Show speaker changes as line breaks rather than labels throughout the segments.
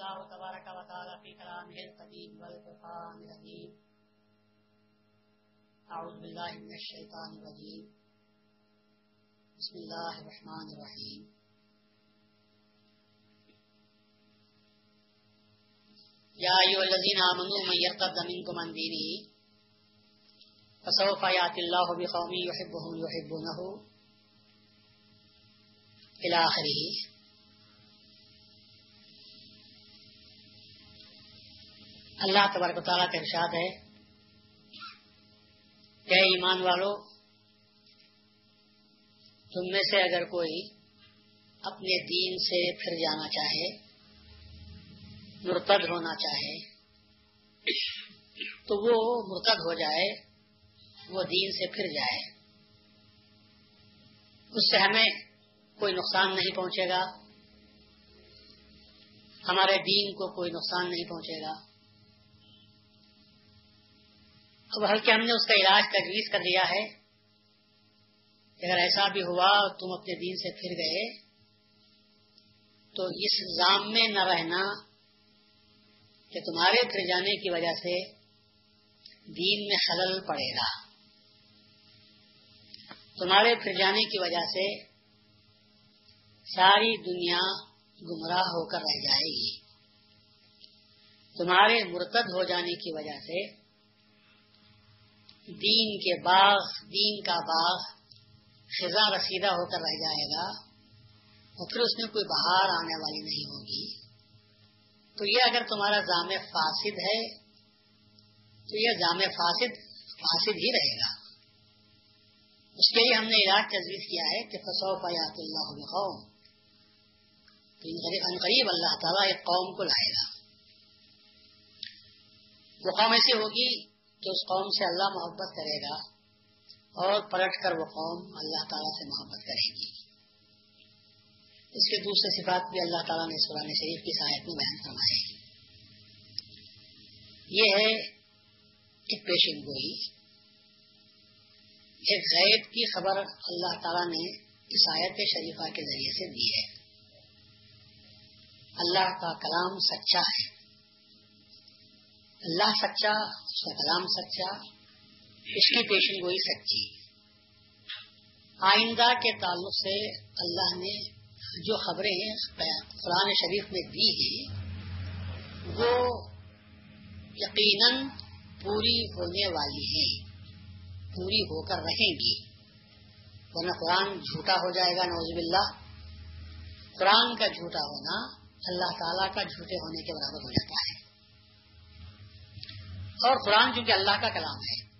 الله تبارك وتعالى في كلامه القديم والفرقان الحكيم أعوذ بالله من الشيطان الرجيم بسم الله الرحمن الرحيم يا أيها الذين آمنوا من يرتد منكم عن دينه فسوف يأتي الله بقوم يحبهم يحبونه إلى آخره اللہ تبارک و تعالیٰ کا ارشاد ہے کہ ایمان والو، تم میں سے اگر کوئی اپنے دین سے پھر جانا چاہے، مرتد ہونا چاہے، تو وہ مرتد ہو جائے، وہ دین سے پھر جائے، اس سے ہمیں کوئی نقصان نہیں پہنچے گا، ہمارے دین کو کوئی نقصان نہیں پہنچے گا۔ اب ہلکے ہم نے اس کا علاج تجویز کر دیا ہے اگر ایسا بھی ہوا اور تم اپنے دین سے پھر گئے، تو اس زام میں نہ رہنا کہ تمہارے پھر جانے کی وجہ سے دین میں خلل پڑے گا۔ تمہارے پھر جانے کی وجہ سے ساری دنیا گمراہ ہو کر رہ جائے گی۔ تمہارے مرتد ہو جانے کی وجہ سے دین کے باغ، دین کا باغ خزاں رسیدہ ہو کر رہ جائے گا اور پھر اس میں کوئی بہار آنے والی نہیں ہوگی۔ تو یہ اگر تمہارا جامع فاسد ہے، تو یہ جامع فاسد فاسد ہی رہے گا۔ اس کے لیے ہم نے علاج تجویز کیا ہے کہ فسو فیات اللہ قوم قریب اللہ تعالیٰ ایک قوم کو لائے گا۔ وہ قوم ایسی ہوگی کہ اس قوم سے اللہ محبت کرے گا اور پلٹ کر وہ قوم اللہ تعالیٰ سے محبت کرے گی۔ اس کے دوسرے صفات بھی اللہ تعالیٰ نے سران شریف کی سہایت میں بیان فرمائے یہ ہے ایک پیشن گوئی۔ ایک غیب کی خبر اللہ تعالیٰ نے اس آیت شریفہ کے ذریعے سے دی ہے۔ اللہ کا کلام سچا ہے۔ اللہ سچا اس کا کلام سچا، اس کی پیشن گوئی سچی۔ آئندہ کے تعلق سے اللہ نے جو خبریں قرآن شریف میں دی ہیں، وہ یقیناً پوری ہونے والی ہیں، پوری ہو کر رہیں گی۔ ورنہ قرآن جھوٹا ہو جائے گا نوزب اللہ قرآن کا جھوٹا ہونا اللہ تعالیٰ کا جھوٹے ہونے کے برابر ہو جاتا ہے۔ اور قرآن چونکہ اللہ کا کلام ہے۔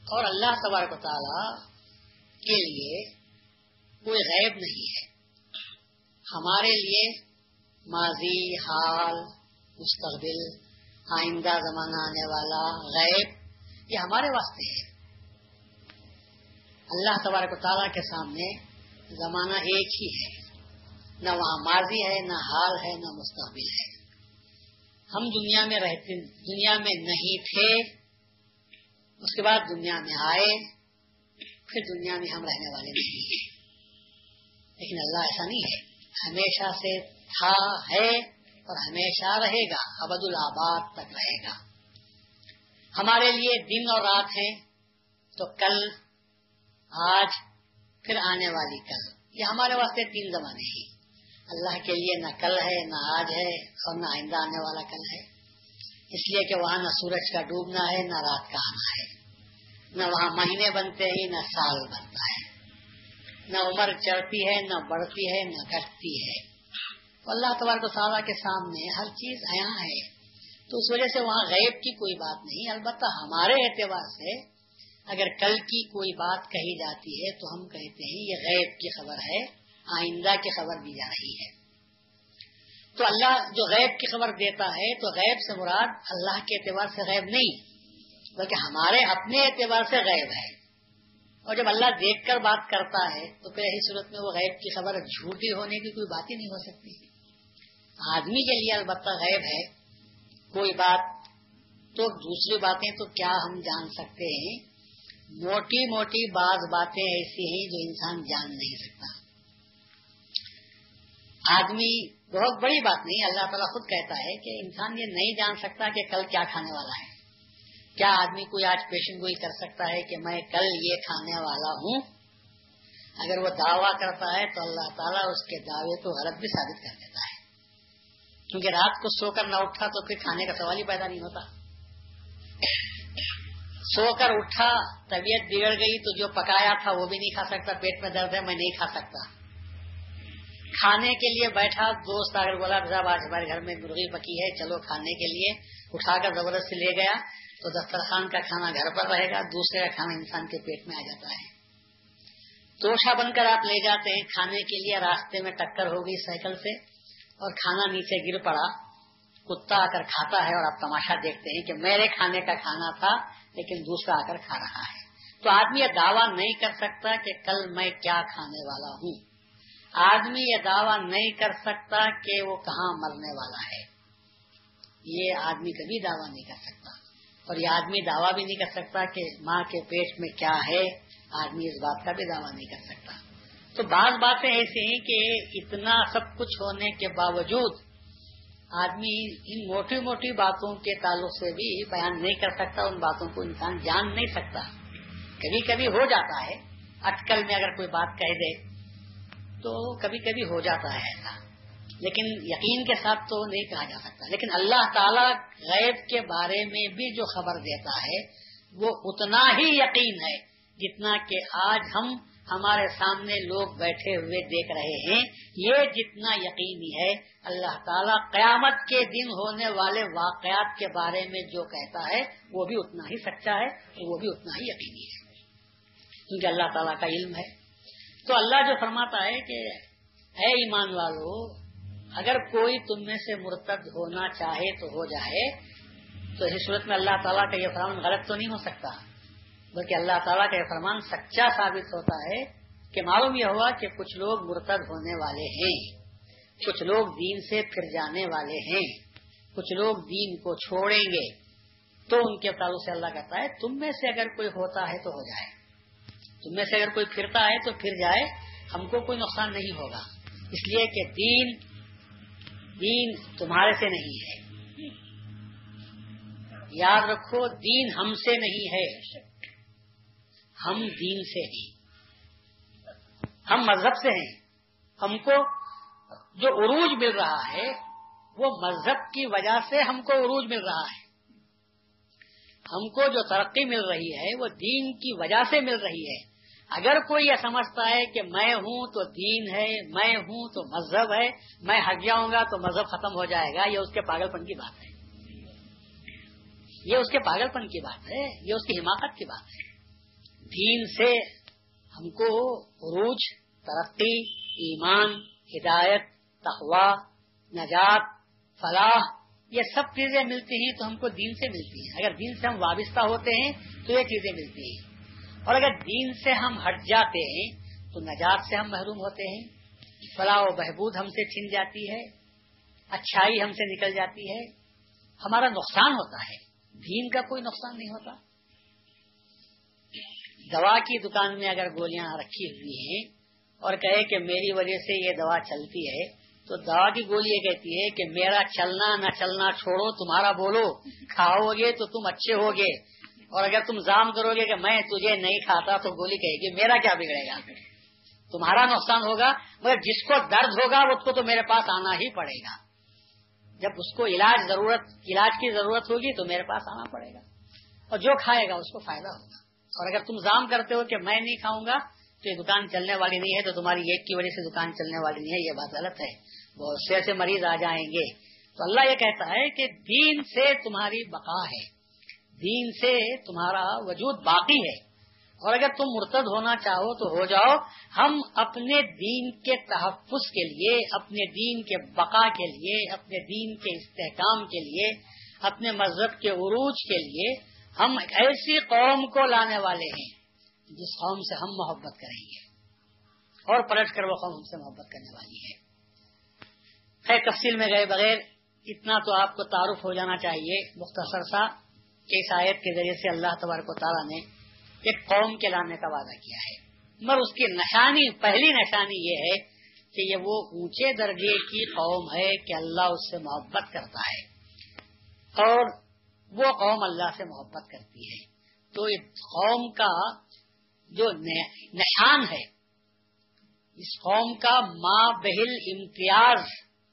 اور اللہ تبارک تعالی کے لیے کوئی غیب نہیں ہے۔ ہمارے لیے ماضی، حال، مستقبل، آئندہ زمانہ آنے والا غیب، یہ ہمارے واسطے ہے۔ اللہ تبارک و تعالیٰ کے سامنے زمانہ ایک ہی ہے۔ نہ وہاں ماضی ہے، نہ حال ہے، نہ مستقبل ہے۔ ہم دنیا میں رہتے دنیا میں نہیں تھے، اس کے بعد دنیا میں آئے، پھر دنیا میں ہم رہنے والے نہیں ہیں لیکن اللہ ایسا نہیں ہے۔ ہمیشہ سے تھا، ہے اور ہمیشہ رہے گا، ابد الآباد تک رہے گا۔ ہمارے لیے دن اور رات ہے تو کل، آج، پھر آنے والی کل۔ یہ ہمارے واسطے تین زمانے ہیں۔ اللہ کے لیے نہ کل ہے، نہ آج ہے، اور نہ آئندہ آنے والا کل ہے۔ اس لیے کہ وہاں نہ سورج کا ڈوبنا ہے، نہ رات کا آنا ہے۔ نہ وہاں مہینے بنتے ہی نہ سال بنتا ہے۔ نہ عمر چڑھتی ہے، نہ بڑھتی ہے، نہ گھٹتی ہے۔ اللہ تبارک و تعالیٰ کے سامنے ہر چیز آیا ہے۔ تو اس وجہ سے وہاں غیب کی کوئی بات نہیں، البتہ ہمارے اعتبار سے اگر کل کی کوئی بات کہی جاتی ہے تو ہم کہتے ہیں یہ غیب کی خبر ہے۔ آئندہ کی خبر دی جا رہی ہے۔ تو اللہ جو غیب کی خبر دیتا ہے، تو غیب سے مراد اللہ کے اعتبار سے غیب نہیں، بلکہ ہمارے اپنے اعتبار سے غیب ہے۔ اور جب اللہ دیکھ کر بات کرتا ہے، تو پھر ایسی صورت میں وہ غیب کی خبر جھوٹی ہونے کی کوئی بات ہی نہیں ہو سکتی۔ آدمی کے لیے البتہ غیب ہے۔ کوئی بات تو دوسری باتیں تو کیا ہم جان سکتے ہیں؟ موٹی موٹی بعض باتیں ایسی ہیں جو انسان جان نہیں سکتا۔ آدمی بہت بڑی بات نہیں، اللہ تعالیٰ خود کہتا ہے کہ انسان یہ نہیں جان سکتا کہ کل کیا کھانے والا ہے۔ کیا آدمی کوئی آج پیشن گوئی کر سکتا ہے کہ میں کل یہ کھانے والا ہوں؟ اگر وہ دعویٰ کرتا ہے تو اللہ تعالیٰ اس کے دعوے کو غلط بھی ثابت کر دیتا ہے۔ کیونکہ رات کو سو کر نہ اٹھا تو پھر کھانے کا سوال ہی پیدا نہیں ہوتا۔ سو کر اٹھا، طبیعت بگڑ گئی تو جو پکایا تھا وہ بھی نہیں کھا سکتا، پیٹ میں درد ہے، میں نہیں کھا سکتا۔ کھانے کے لیے بیٹھا، دوست اگر بولا صاحب آج ہمارے گھر میں مرغی پکی ہے، چلو کھانے کے لیے۔ اٹھا کر زبردست لے گیا۔ تو دسترخوان کا کھانا گھر پر رہے گا، دوسرے کا کھانا انسان کے پیٹ میں آ جاتا ہے۔ توشا بن کر آپ لے جاتے ہیں کھانے کے لیے۔ راستے میں ٹکر ہو گئی سائیکل سے اور کھانا نیچے گر پڑا۔ کتا آ کر کھاتا ہے اور آپ تماشا دیکھتے ہیں کہ میرے کھانے کا کھانا تھا، لیکن دوسرا آ کر کھا رہا ہے۔ تو آدمی یہ دعویٰ نہیں کر سکتا کہ کل میں کیا کھانے والا ہوں۔ آدمی یہ دعویٰ نہیں کر سکتا کہ وہ کہاں مرنے والا ہے۔ یہ آدمی کبھی دعویٰ نہیں کر سکتا۔ اور یہ آدمی دعویٰ بھی نہیں کر سکتا کہ ماں کے پیٹ میں کیا ہے۔ آدمی اس بات کا بھی دعویٰ نہیں کر سکتا۔ تو بعض باتیں ایسی ہیں کہ اتنا سب کچھ ہونے کے باوجود آدمی ان موٹی موٹی باتوں کے تعلق سے بھی بیان نہیں کر سکتا، ان باتوں کو انسان جان نہیں سکتا۔ کبھی کبھی ہو جاتا ہے۔ اٹکل میں اگر کوئی بات کہہ دے تو کبھی کبھی ہو جاتا ہے ایسا۔ لیکن یقین کے ساتھ تو نہیں کہا جا سکتا۔ لیکن اللہ تعالی غیب کے بارے میں بھی جو خبر دیتا ہے، وہ اتنا ہی یقین ہے جتنا کہ آج ہم ہمارے سامنے لوگ بیٹھے ہوئے دیکھ رہے ہیں۔ یہ جتنا یقینی ہے، اللہ تعالیٰ قیامت کے دن ہونے والے واقعات کے بارے میں جو کہتا ہے، وہ بھی اتنا ہی سچا ہے وہ بھی اتنا ہی یقینی ہے۔ کیونکہ اللہ تعالیٰ کا علم ہے۔ تو اللہ جو فرماتا ہے کہ اے ایمان والو اگر کوئی تم میں سے مرتد ہونا چاہے تو ہو جائے، تو اس صورت میں اللہ تعالیٰ کا یہ فرمان غلط تو نہیں ہو سکتا۔ بلکہ اللہ تعالیٰ کا یہ فرمان سچا ثابت ہوتا ہے کہ معلوم یہ ہوا کہ کچھ لوگ مرتد ہونے والے ہیں۔ کچھ لوگ دین سے پھر جانے والے ہیں۔ کچھ لوگ دین کو چھوڑیں گے۔ تو ان کے تعلق سے اللہ کہتا ہے، تم میں سے اگر کوئی ہوتا ہے تو ہو جائے۔ تم میں سے اگر کوئی پھرتا ہے تو پھر جائے، ہم کو کوئی نقصان نہیں ہوگا۔ اس لیے کہ دین دین تمہارے سے نہیں ہے۔ یاد رکھو، دین ہم سے نہیں ہے۔ ہم دین سے ہیں۔ ہم مذہب سے ہیں۔ ہم کو جو عروج مل رہا ہے، وہ مذہب کی وجہ سے ہم کو عروج مل رہا ہے۔ ہم کو جو ترقی مل رہی ہے، وہ دین کی وجہ سے مل رہی ہے۔ اگر کوئی یہ سمجھتا ہے کہ میں ہوں تو دین ہے، میں ہوں تو مذہب ہے، میں ہٹ جاؤں گا تو مذہب ختم ہو جائے گا، یہ اس کے پاگل پن کی بات ہے۔ یہ اس کے پاگل پن کی بات ہے، یہ اس کی حماقت کی بات ہے۔ دین سے ہم کو عروج، ترقی، ایمان، ہدایت تخوا نجات، فلاح، یہ سب چیزیں ملتی ہیں تو ہم کو دین سے ملتی ہیں۔ اگر دین سے ہم وابستہ ہوتے ہیں تو یہ چیزیں ملتی ہیں۔ اور اگر دین سے ہم ہٹ جاتے ہیں، تو نجات سے ہم محروم ہوتے ہیں۔ فلاح و بہبود ہم سے چھن جاتی ہے، اچھائی ہم سے نکل جاتی ہے۔ ہمارا نقصان ہوتا ہے۔ دین کا کوئی نقصان نہیں ہوتا۔ دوا کی دکان میں اگر گولیاں رکھی ہوئی ہیں اور کہے کہ میری وجہ سے یہ دوا چلتی ہے، تو دوا کی گولی یہ کہتی ہے کہ میرا چلنا نہ چلنا چھوڑو، تمہارا بولو۔ کھاؤ گے تو تم اچھے ہوگے۔ اور اگر تم زام کرو گے کہ میں تجھے نہیں کھاتا تو گولی کہے گی، میرا کیا بگڑے گا؟ تمہارا نقصان ہوگا، مگر جس کو درد ہوگا اس کو تو میرے پاس آنا ہی پڑے گا۔ جب اس کو علاج ضرورت، علاج کی ضرورت ہوگی تو میرے پاس آنا پڑے گا۔ اور جو کھائے گا اس کو فائدہ ہوگا۔ اور اگر تم زام کرتے ہو کہ میں نہیں کھاؤں گا تو یہ دکان چلنے والی نہیں ہے تو تمہاری ایک کی وجہ سے دکان چلنے والی نہیں ہے، یہ بات غلط ہے۔ بہت سے ایسے مریض آ جائیں گے۔ تو اللہ یہ کہتا ہے کہ دین سے تمہاری بقا ہے۔ دین سے تمہارا وجود باقی ہے۔ اور اگر تم مرتد ہونا چاہو تو ہو جاؤ۔ ہم اپنے دین کے تحفظ کے لیے، اپنے دین کے بقا کے لیے، اپنے دین کے استحکام کے لیے، اپنے مذہب کے عروج کے لیے ہم ایسی قوم کو لانے والے ہیں جس قوم سے ہم محبت کریں گے۔ اور پلٹ کر وہ قوم ہم سے محبت کرنے والی ہے۔ خیر، تفصیل میں گئے بغیر اتنا تو آپ کو تعارف ہو جانا چاہیے، مختصر سا۔ اس آیت کے ذریعے سے اللہ تبارک و تعالیٰ نے ایک قوم کے لانے کا وعدہ کیا ہے۔ مگر اس کی نشانی، پہلی نشانی یہ ہے کہ یہ وہ اونچے درجے کی قوم ہے کہ اللہ اس سے محبت کرتا ہے۔ اور وہ قوم اللہ سے محبت کرتی ہے۔ تو اس قوم کا جو نشان ہے، اس قوم کا ماں بہل امتیاز،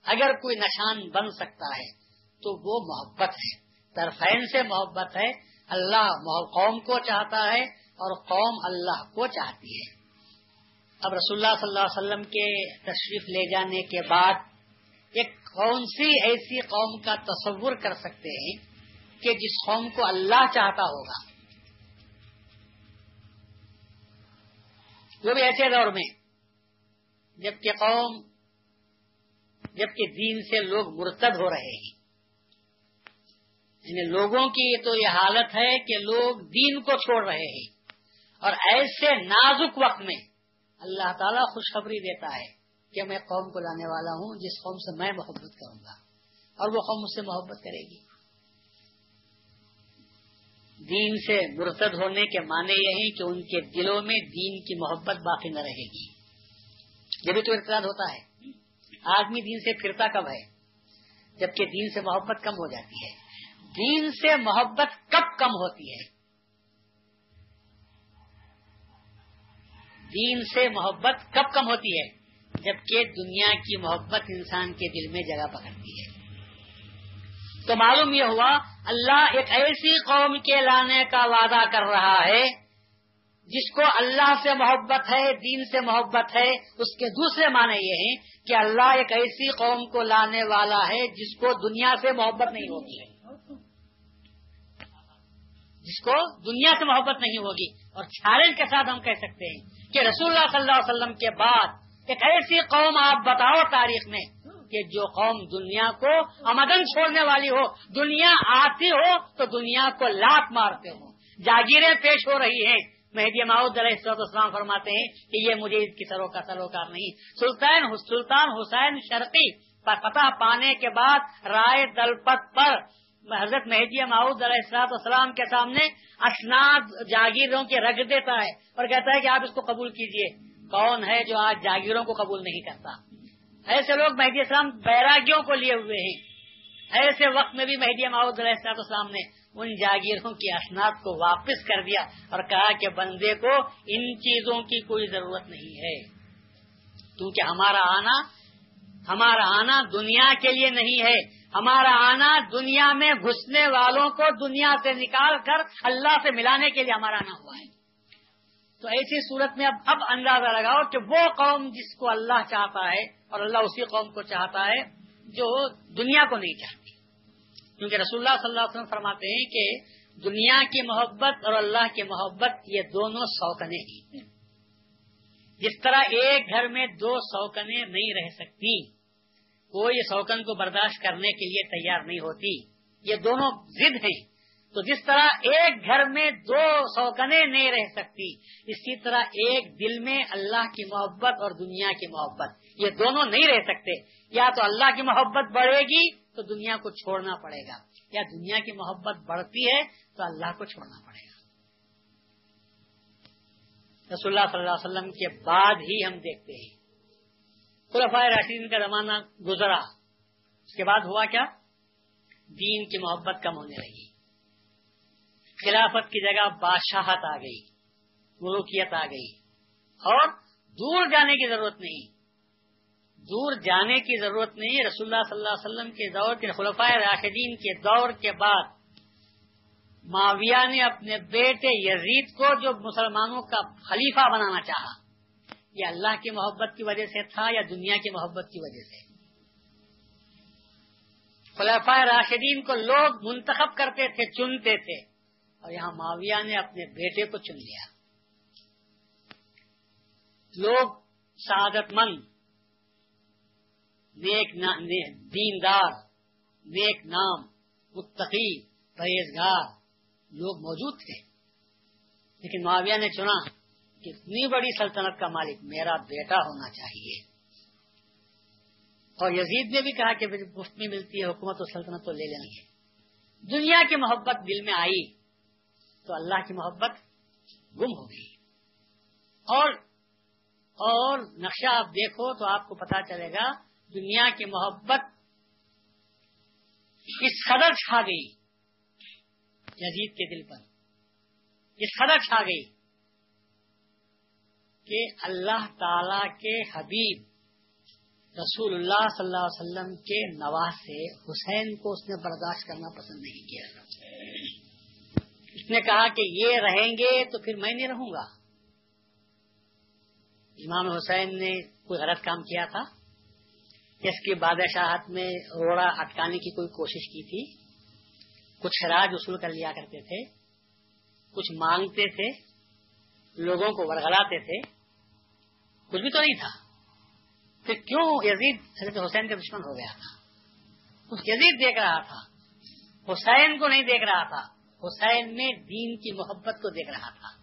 اگر کوئی نشان بن سکتا ہے تو وہ محبت ہے۔ طرفین سے محبت ہے، اللہ قوم کو چاہتا ہے اور قوم اللہ کو چاہتی ہے۔ اب رسول اللہ صلی اللہ علیہ وسلم کے تشریف لے جانے کے بعد ایک کون سی ایسی قوم کا تصور کر سکتے ہیں کہ جس قوم کو اللہ چاہتا ہوگا؟ وہ بھی ایسے دور میں، جبکہ قوم، جبکہ دین سے لوگ مرتد ہو رہے ہیں۔ یعنی لوگوں کی تو یہ حالت ہے کہ لوگ دین کو چھوڑ رہے ہیں۔ اور ایسے نازک وقت میں اللہ تعالیٰ خوشخبری دیتا ہے کہ میں قوم کو لانے والا ہوں، جس قوم سے میں محبت کروں گا۔ اور وہ قوم مجھ سے محبت کرے گی۔ دین سے مرتد ہونے کے معنی یہ ہیں کہ ان کے دلوں میں دین کی محبت باقی نہ رہے گی۔ یہ بھی تو ارتداد ہوتا ہے۔ آدمی دین سے پھرتا کب ہے؟ جبکہ دین سے محبت کم ہو جاتی ہے۔ دین سے محبت کب کم ہوتی ہے؟ دین سے محبت کب کم ہوتی ہے؟ جبکہ دنیا کی محبت انسان کے دل میں جگہ پکڑتی ہے۔ تو معلوم یہ ہوا، اللہ ایک ایسی قوم کے لانے کا وعدہ کر رہا ہے، جس کو اللہ سے محبت ہے، دین سے محبت ہے، اس کے دوسرے معنی یہ ہیں کہ اللہ ایک ایسی قوم کو لانے والا ہے جس کو دنیا سے محبت نہیں ہوگی جس کو دنیا سے محبت نہیں ہوگی اور چیلنج کے ساتھ ہم کہہ سکتے ہیں کہ رسول اللہ صلی اللہ علیہ وسلم کے بعد ایک ایسی قوم آپ بتاؤ تاریخ میں کہ جو قوم دنیا کو امدن چھوڑنے والی ہو، دنیا آتی ہو تو دنیا کو لاپ مارتے ہو جاگیریں پیش ہو رہی ہیں۔ مہدی ماؤد علیہ السلام فرماتے ہیں کہ یہ مجھے اس کی سرو کا سروکار نہیں۔ سلطان سلطان حسین شرقی پر پتہ پانے کے بعد رائے دلپت پر حضرت مہدی ماؤد علیہ السلاط اسلام کے سامنے اسناد جاگیروں کے رکھ دیتا ہے اور کہتا ہے کہ آپ اس کو قبول کیجیے۔ کون ہے جو آج جاگیروں کو قبول نہیں کرتا؟ ایسے لوگ مہدی اسلام بیراگیوں کو لیے ہوئے ہیں۔ ایسے وقت میں بھی مہدی ماؤد علیہ السلام نے ان جاگیروں کی اسناد کو واپس کر دیا اور کہا کہ بندے کو ان چیزوں کی کوئی ضرورت نہیں ہے۔ کیونکہ ہمارا آنا ہمارا آنا دنیا کے لیے نہیں ہے۔ ہمارا آنا دنیا میں گھسنے والوں کو دنیا سے نکال کر اللہ سے ملانے کے لیے ہمارا آنا ہوا ہے۔ تو ایسی صورت میں اب اب اندازہ لگاؤ کہ وہ قوم جس کو اللہ چاہتا ہے اور اللہ اسی قوم کو چاہتا ہے جو دنیا کو نہیں چاہتی۔ کیونکہ رسول اللہ صلی اللہ علیہ وسلم فرماتے ہیں کہ دنیا کی محبت اور اللہ کی محبت یہ دونوں سوکنے ہی جس طرح ایک گھر میں دو سوکنے نہیں رہ سکتی کوئی سوکن کو برداشت کرنے کے لیے تیار نہیں ہوتی۔ یہ دونوں ضد ہیں۔ تو جس طرح ایک گھر میں دو سوکنے نہیں رہ سکتی، اسی طرح ایک دل میں اللہ کی محبت اور دنیا کی محبت۔ یہ دونوں نہیں رہ سکتے۔ یا تو اللہ کی محبت بڑھے گی تو دنیا کو چھوڑنا پڑے گا۔ یا دنیا کی محبت بڑھتی ہے تو اللہ کو چھوڑنا پڑے گا۔ رسول اللہ صلی اللہ علیہ وسلم کے بعد ہی ہم دیکھتے ہیں۔ خلفائے راشدین کا زمانہ گزرا۔ اس کے بعد ہوا کیا؟ دین کی محبت کم ہونے لگی۔ خلافت کی جگہ بادشاہت آ گئی، ملوکیت آ گئی۔ اور دور جانے کی ضرورت نہیں۔ دور جانے کی ضرورت نہیں، رسول اللہ صلی اللہ علیہ وسلم کے دور کے خلفۂ راشدین کے دور کے بعد۔ معاویہ نے اپنے بیٹے یزید کو جو مسلمانوں کا خلیفہ بنانا چاہا۔ یہ اللہ کی محبت کی وجہ سے تھا یا دنیا کی محبت کی وجہ سے؟ خلفۂ راشدین کو لوگ منتخب کرتے تھے، چنتے تھے۔ اور یہاں معاویہ نے اپنے بیٹے کو چن لیا۔ لوگ سعادت مند، نیک دیندار، نیک نام، متقی، پرہیزگار لوگ موجود تھے۔ لیکن معاویہ نے چنا۔ کہ اتنی بڑی سلطنت کا مالک میرا بیٹا ہونا چاہیے۔ اور یزید نے بھی کہا کہ مفت میں ملتی ہے، حکومت و سلطنت تو لے لیں گے دنیا کی محبت دل میں آئی تو اللہ کی محبت گم ہو گئی۔ اور اور نقشہ آپ دیکھو تو آپ کو پتا چلے گا، دنیا کی محبت اس قدر چھا گئی۔ یزید کے دل پر۔ اس قدر چھا گئی۔ کہ اللہ تعالی کے حبیب رسول اللہ صلی اللہ علیہ وسلم کے نواز سے حسین کو اس نے برداشت کرنا پسند نہیں کیا۔ اس نے کہا کہ یہ رہیں گے تو پھر میں نہیں رہوں گا۔ امام حسین نے کوئی غلط کام کیا تھا؟ اس کی بادشاہت میں روڑا اٹکانے کی کوئی کوشش کی تھی؟ کچھ خراج وصول کر لیا کرتے تھے، کچھ مانگتے تھے، لوگوں کو ورگلاتے تھے۔ کچھ بھی تو نہیں تھا۔ پھر کیوں یزید حضرت حسین کا دشمن ہو گیا تھا؟ اس یزید دیکھ رہا تھا۔ حسین کو نہیں دیکھ رہا تھا۔ حسین میں دین کی محبت کو دیکھ رہا تھا۔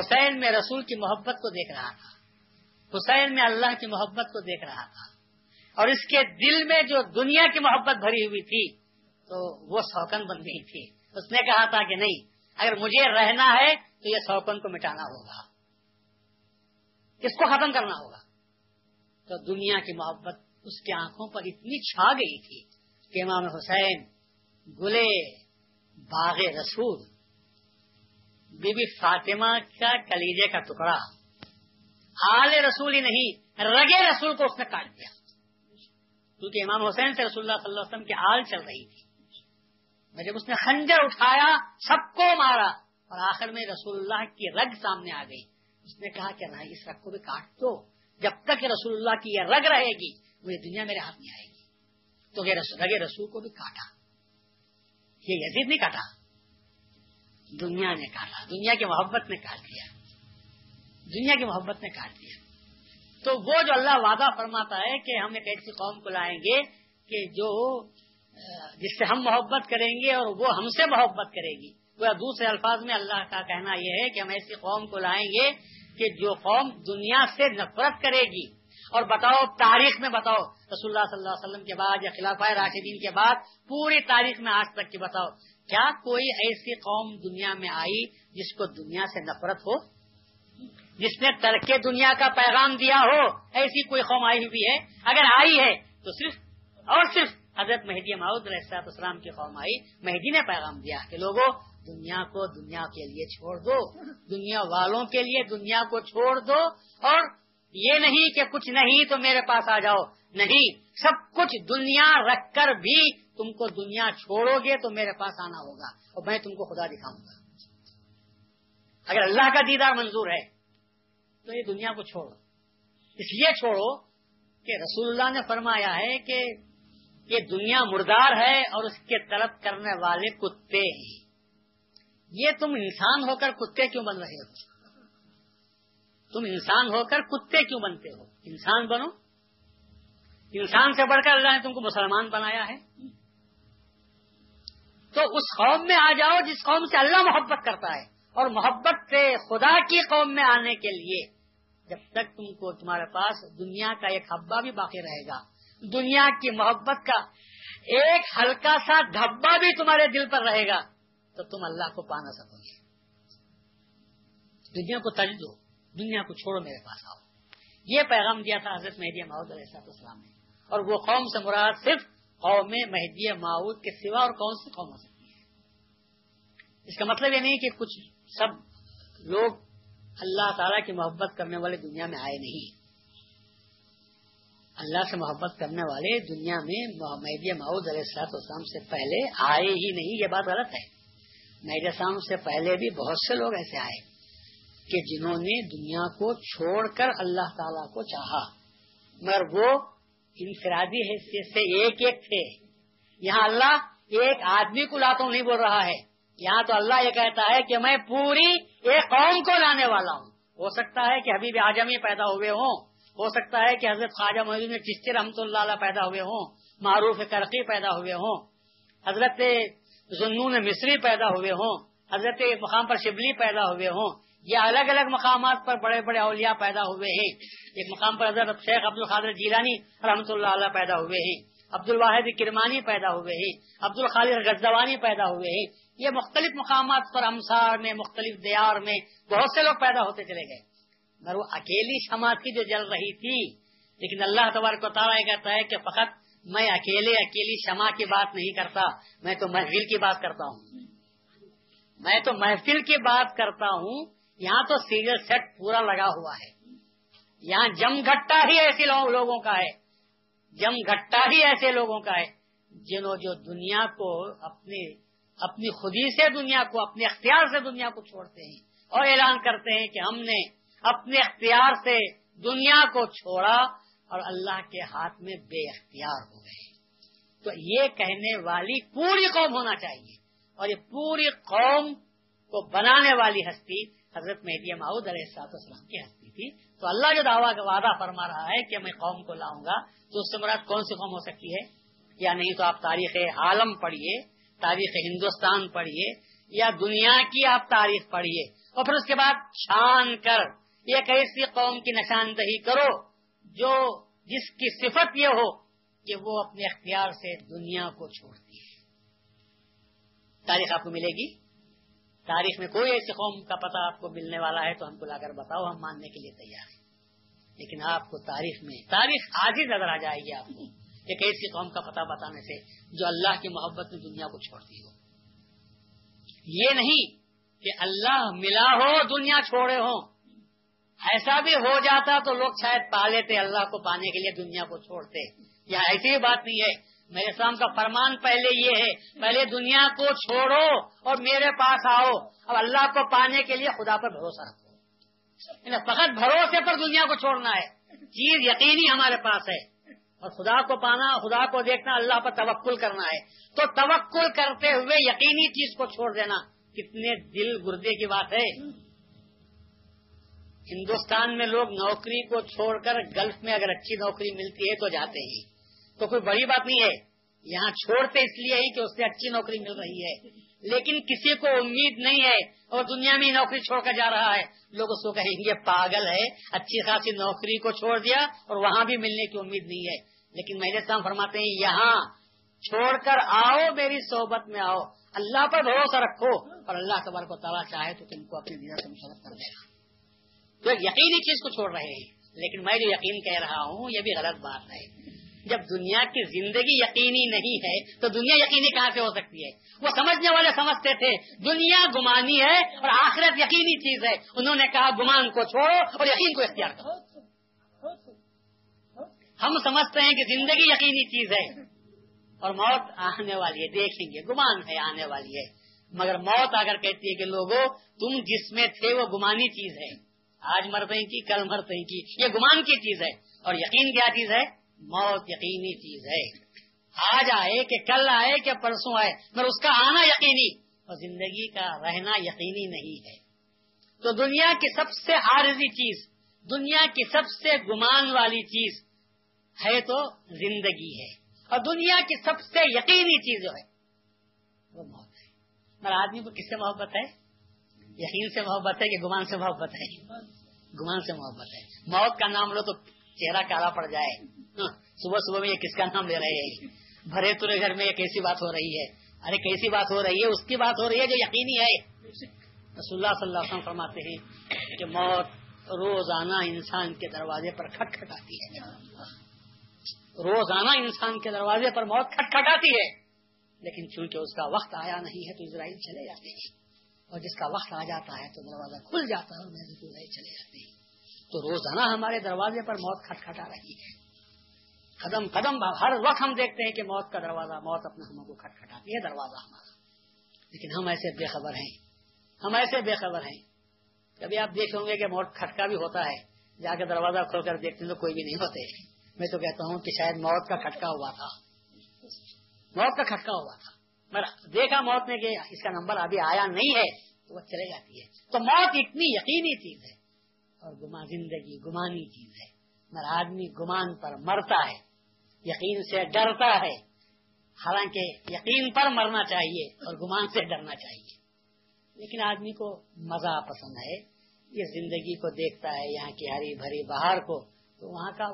حسین میں رسول کی محبت کو دیکھ رہا تھا۔ حسین میں اللہ کی محبت کو دیکھ رہا تھا۔ اور اس کے دل میں جو دنیا کی محبت بھری ہوئی تھی، تو وہ سوکن بن گئی تھی۔ اس نے کہا تھا کہ نہیں، اگر مجھے رہنا ہے تو یہ سوکن کو مٹانا ہوگا۔ اس کو ختم کرنا ہوگا؟ تو دنیا کی محبت اس کی آنکھوں پر اتنی چھا گئی تھی کہ امام حسین، گلے، باغ رسول بی بی فاطمہ کا کلیجے کا ٹکڑا، آل رسول ہی نہیں رگے رسول کو اس نے کاٹ دیا۔ کیونکہ امام حسین سے رسول اللہ صلی اللہ علیہ وسلم کی آل چل رہی تھی۔ جب اس نے خنجر اٹھایا، سب کو مارا اور آخر میں رسول اللہ کی رگ سامنے آ گئی۔ اس نے کہا کہ نہیں اس رگ کو بھی کاٹ دو جب تک رسول اللہ کی یہ رگ رہے گی وہ دنیا میرے ہاتھ میں آئے گی۔ تو رگے رسول کو بھی کاٹا۔ یہ یزید نہیں کاٹا۔ دنیا نے کاٹا۔ دنیا کی محبت نے کاٹ دیا۔ دنیا کی محبت نے کاٹ دیا۔ تو وہ جو اللہ وعدہ فرماتا ہے کہ ہم ایک ایسی قوم کو لائیں گے کہ جو جس سے ہم محبت کریں گے اور وہ ہم سے محبت کرے گی۔ وہ دوسرے الفاظ میں اللہ کا کہنا یہ ہے کہ ہم ایسی قوم کو لائیں گے کہ جو قوم دنیا سے نفرت کرے گی، اور بتاؤ، تاریخ میں بتاؤ، رسول اللہ صلی اللہ علیہ وسلم کے بعد یا خلاف راشدین کے بعد پوری تاریخ میں آج تک کی بتاؤ، کیا کوئی ایسی قوم دنیا میں آئی جس کو دنیا سے نفرت ہو؟ جس نے ترک دنیا کا پیغام دیا ہو، ایسی کوئی قوم آئی ہوئی ہے؟ اگر آئی ہے، تو صرف اور صرف حضرت مہدی معود علیہ السلام کی قوم آئی، مہدی نے پیغام دیا کہ لوگوں دنیا کو دنیا کے لیے چھوڑ دو، دنیا والوں کے لیے دنیا کو چھوڑ دو، اور یہ نہیں کہ کچھ نہیں تو میرے پاس آ جاؤ۔ نہیں، سب کچھ دنیا رکھ کر بھی تم کو دنیا چھوڑو گے تو میرے پاس آنا ہوگا، اور میں تم کو خدا دکھاؤں گا۔ اگر اللہ کا دیدار منظور ہے تو یہ دنیا کو چھوڑو۔ اس لیے چھوڑو کہ رسول اللہ نے فرمایا ہے کہ یہ دنیا مردار ہے اور اس کے طلب کرنے والے کتے ہیں۔ یہ تم انسان ہو کر کتے کیوں بن رہے ہو؟ تم انسان ہو کر کتے کیوں بنتے ہو؟ انسان بنو؟ انسان سے بڑھ کر اللہ نے تم کو مسلمان بنایا ہے۔ تو اس قوم میں آ جاؤ جس قوم سے اللہ محبت کرتا ہے۔ اور محبت سے خدا کی قوم میں آنے کے لیے جب تک تم کو تمہارے پاس دنیا کا ایک حبا بھی باقی رہے گا۔ دنیا کی محبت کا ایک ہلکا سا دھبا بھی تمہارے دل پر رہے گا۔ تو تم اللہ کو پا نہ سکو گے دنیا کو تج دو، دنیا کو چھوڑو میرے پاس آؤ۔ یہ پیغام دیا تھا حضرت مہدی ماؤد علیہ السلام نے۔ اور وہ قوم سے مراد صرف قوم مہدی ماؤد کے سوا اور کون سی قوم ہو سکتی ہے اس کا مطلب یہ نہیں کہ کچھ سب لوگ اللہ تعالی کی محبت کرنے والے دنیا میں آئے نہیں۔ اللہ سے محبت کرنے والے دنیا میں مہدی ماؤد علیہ السلام سے پہلے آئے ہی نہیں، یہ بات غلط ہے۔ میرے سام سے پہلے بھی بہت سے لوگ ایسے آئے کہ جنہوں نے دنیا کو چھوڑ کر اللہ تعالی کو چاہا، مگر وہ انفرادی حیثیت سے ایک ایک تھے۔ یہاں اللہ ایک آدمی کو لاتا نہیں بول رہا ہے۔ یہاں تو اللہ یہ کہتا ہے کہ میں پوری ایک قوم کو لانے والا ہوں۔ ہو سکتا ہے کہ حبیب آجمی پیدا ہوئے ہوں۔ ہو سکتا ہے کہ حضرت خواجہ محدود میں چشتی رحمت اللہ علیہ پیدا ہوئے ہوں۔ معروف کرقی پیدا ہوئے ہوں۔ حضرت زنون مصری پیدا ہوئے ہوں، حضرت مقام پر شبلی پیدا ہوئے ہوں یا الگ الگ مقامات پر بڑے بڑے اولیاء پیدا ہوئے ہیں۔ ایک مقام پر حضرت شیخ عبد القادر جیلانی رحمۃ اللہ علیہ پیدا ہوئے ہیں عبد الواحد کرمانی پیدا ہوئے ہیں عبد الخال غزوانی پیدا ہوئے ہیں۔ یہ مختلف مقامات پر امسار میں، مختلف دیار میں بہت سے لوگ پیدا ہوتے چلے گئے۔ مگر وہ اکیلی شما تھی جو جل رہی تھی، لیکن اللہ تبارک و تعالیٰ کہتا ہے کہ فقط میں اکیلے اکیلی شما کی بات نہیں کرتا، میں تو محفل کی بات کرتا ہوں۔ میں تو محفل کی بات کرتا ہوں، یہاں تو سیریل سیٹ پورا لگا ہوا ہے۔ یہاں جم گھٹا ہی ایسے لوگوں کا ہے۔ جم گھٹا ہی ایسے لوگوں کا ہے جنہوں جو دنیا کو اپنی اپنی خودی سے دنیا کو، اپنے اختیار سے دنیا کو چھوڑتے ہیں۔ اور اعلان کرتے ہیں کہ ہم نے اپنے اختیار سے دنیا کو چھوڑا۔ اور اللہ کے ہاتھ میں بے اختیار ہو گئے۔ تو یہ کہنے والی پوری قوم ہونا چاہیے۔ اور یہ پوری قوم کو بنانے والی ہستی حضرت مہدی ماؤد علیہ السلاط اسلام کی ہستی تھی۔ تو اللہ جو دعویٰ کا وعدہ فرما رہا ہے کہ میں قوم کو لاؤں گا، تو اس سے مراد کون سی قوم ہو سکتی ہے؟ یا نہیں تو آپ تاریخ عالم پڑھیے، تاریخ ہندوستان پڑھیے، یا دنیا کی آپ تاریخ پڑھیے۔ اور پھر اس کے بعد چھان کر، ایک ایسی قوم کی نشاندہی کرو جو جس کی صفت یہ ہو کہ وہ اپنے اختیار سے دنیا کو چھوڑتی ہے۔ تاریخ آپ کو ملے گی۔ تاریخ میں کوئی ایسی قوم کا پتہ آپ کو ملنے والا ہے تو ہم کو لا کر بتاؤ، ہم ماننے کے لیے تیار ہیں۔ لیکن آپ کو تاریخ میں، تاریخ آج ہی نظر آ جائے گی آپ کو ایک ایسی قوم کا پتہ بتانے سے جو اللہ کی محبت میں دنیا کو چھوڑتی ہو۔ یہ نہیں کہ اللہ ملا ہو، دنیا چھوڑے ہو ایسا بھی ہو جاتا تو لوگ شاید پا لیتے اللہ کو پانے کے لیے، دنیا کو چھوڑتے۔ یا ایسی بھی بات نہیں ہے۔ میرے اسلام کا فرمان پہلے یہ ہے، پہلے دنیا کو چھوڑو اور میرے پاس آؤ۔ اب اللہ کو پانے کے لیے خدا پر بھروسہ رکھو۔ یعنی فقط بھروسے پر دنیا کو چھوڑنا ہے۔ چیز یقینی ہمارے پاس ہے۔ اور خدا کو پانا، خدا کو دیکھنا، اللہ پر توکل کرنا ہے۔ تو توکل کرتے ہوئے یقینی چیز کو چھوڑ دینا۔ کتنے دل گردے کی بات ہے۔ ہندوستان میں لوگ نوکری کو چھوڑ کر گلف میں اگر اچھی نوکری ملتی ہے تو جاتے ہیں۔ تو کوئی بڑی بات نہیں ہے۔ یہاں چھوڑتے اس لیے ہی کہ اس سے اچھی نوکری مل رہی ہے۔ لیکن کسی کو امید نہیں ہے اور دنیا میں نوکری چھوڑ کر جا رہا ہے۔ لوگ اس کو کہیں گے، پاگل ہے، اچھی خاصی نوکری کو چھوڑ دیا اور وہاں بھی ملنے کی امید نہیں ہے۔ لیکن میرے سام فرماتے ہیں، یہاں چھوڑ کر آؤ، میری صحبت میں آؤ۔ اللہ پر بھروسہ رکھو اور اللہ تبار کو تعالیٰ چاہے تو تم کو اپنی دنیا سے مشرف کر دے گا۔ تو یقینی چیز کو چھوڑ رہے ہیں۔ لیکن میں جو یقین کہہ رہا ہوں، یہ بھی غلط بات ہے۔ جب دنیا کی زندگی یقینی نہیں ہے، تو دنیا یقینی کہاں سے ہو سکتی ہے؟ وہ سمجھنے والے سمجھتے تھے، دنیا گمانی ہے اور آخرت یقینی چیز ہے۔ انہوں نے کہا، گمان کو چھوڑو اور یقین کو اختیار کرو۔ ہم سمجھتے ہیں کہ زندگی یقینی چیز ہے اور موت آنے والی ہے۔ دیکھیں گے، گمان ہے، آنے والی ہے۔ مگر موت اگر کہتی ہے کہ لوگوں تم جس میں تھے وہ گمانی چیز ہے۔ آج مرتے کی کل مرتے کی یہ گمان کی چیز ہے اور یقین کیا چیز ہے؟ موت یقینی چیز ہے۔ آج آئے کہ کل آئے کہ پرسوں آئے، مگر اس کا آنا یقینی اور زندگی کا رہنا یقینی نہیں ہے۔ تو دنیا کی سب سے عارضی چیز، دنیا کی سب سے گمان والی چیز ہے تو زندگی ہے۔ اور دنیا کی سب سے یقینی چیز جو ہے وہ موت ہے۔ مگر آدمی کو کس سے محبت ہے؟ یقین سے محبت ہے کہ گمان سے محبت ہے؟ گمان سے محبت ہے۔ موت کا نام لو تو چہرہ کالا پڑ جائے۔ ہاں، صبح صبح میں یہ کس کا نام لے رہے ہیں؟ بھرے ترے گھر میں یہ کیسی بات ہو رہی ہے؟ ارے، کیسی بات ہو رہی ہے؟ اس کی بات ہو رہی ہے جو یقینی ہے۔ رسول اللہ صلی اللہ علیہ وسلم فرماتے ہیں کہ موت روزانہ انسان کے دروازے پر کھٹ کھٹاتی ہے۔ روزانہ انسان کے دروازے پر موت کھٹکھٹاتی ہے۔ لیکن چونکہ اس کا وقت آیا نہیں ہے تو اسرائیل چلے جاتے ہیں۔ اور جس کا وقت آ جاتا ہے تو دروازہ کھل جاتا ہے اور چلے جاتے ہیں۔ تو روزانہ ہمارے دروازے پر موت کھٹ کھٹا رہی ہے۔ قدم قدم ہر وقت ہم دیکھتے ہیں کہ موت کا دروازہ، موت اپنے ہم کو کھٹ کھٹاتی ہے، دروازہ ہمارا۔ لیکن ہم ایسے بے خبر ہیں۔ ہم ایسے بے خبر ہیں۔ کبھی آپ دیکھیں گے کہ موت کھٹکا بھی ہوتا ہے۔ جا کے دروازہ کھول کر دیکھتے ہیں تو کوئی بھی نہیں ہوتے۔ میں تو کہتا ہوں کہ شاید موت کا کھٹکا ہوا تھا۔ موت کا کھٹکا ہوا تھا۔ دیکھا موت نے کہ اس کا نمبر ابھی آیا نہیں ہے، تو وہ چلے جاتی ہے۔ تو موت اتنی یقینی چیز ہے اور گما زندگی گمانی چیز ہے۔ مگر آدمی گمان پر مرتا ہے، یقین سے ڈرتا ہے۔ حالانکہ یقین پر مرنا چاہیے اور گمان سے ڈرنا چاہیے۔ لیکن آدمی کو مزہ پسند ہے، یہ زندگی کو دیکھتا ہے، یہاں کی ہری بھری بہار کو، تو وہاں کا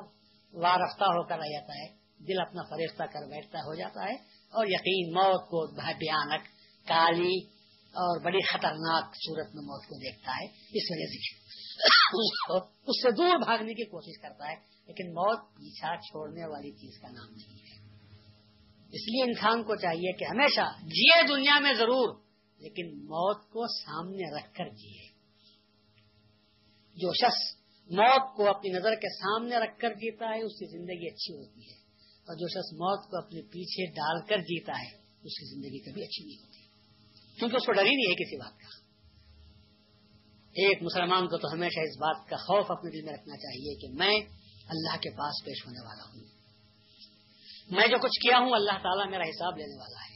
وارفتہ ہو کر رہ جاتا ہے۔ دل اپنا فریفتہ کر بیٹھتا ہو جاتا ہے۔ اور یقین موت کو بھیانک کالی اور بڑی خطرناک صورت میں موت کو دیکھتا ہے، اس وجہ سے اس سے دور بھاگنے کی کوشش کرتا ہے، لیکن موت پیچھا چھوڑنے والی چیز کا نام نہیں ہے۔ اس لیے انسان کو چاہیے کہ ہمیشہ جیے دنیا میں ضرور، لیکن موت کو سامنے رکھ کر جیے۔ جو شخص موت کو اپنی نظر کے سامنے رکھ کر جیتا ہے، اس کی زندگی اچھی ہوتی ہے۔ اور جو شخص موت کو اپنے پیچھے ڈال کر جیتا ہے، اس کی زندگی کبھی اچھی نہیں ہوتی۔ کیونکہ اس کو ڈر ہی نہیں ہے کسی بات کا۔ ایک مسلمان کو تو ہمیشہ اس بات کا خوف اپنے دل میں رکھنا چاہیے کہ میں اللہ کے پاس پیش ہونے والا ہوں۔ میں جو کچھ کیا ہوں، اللہ تعالیٰ میرا حساب لینے والا ہے۔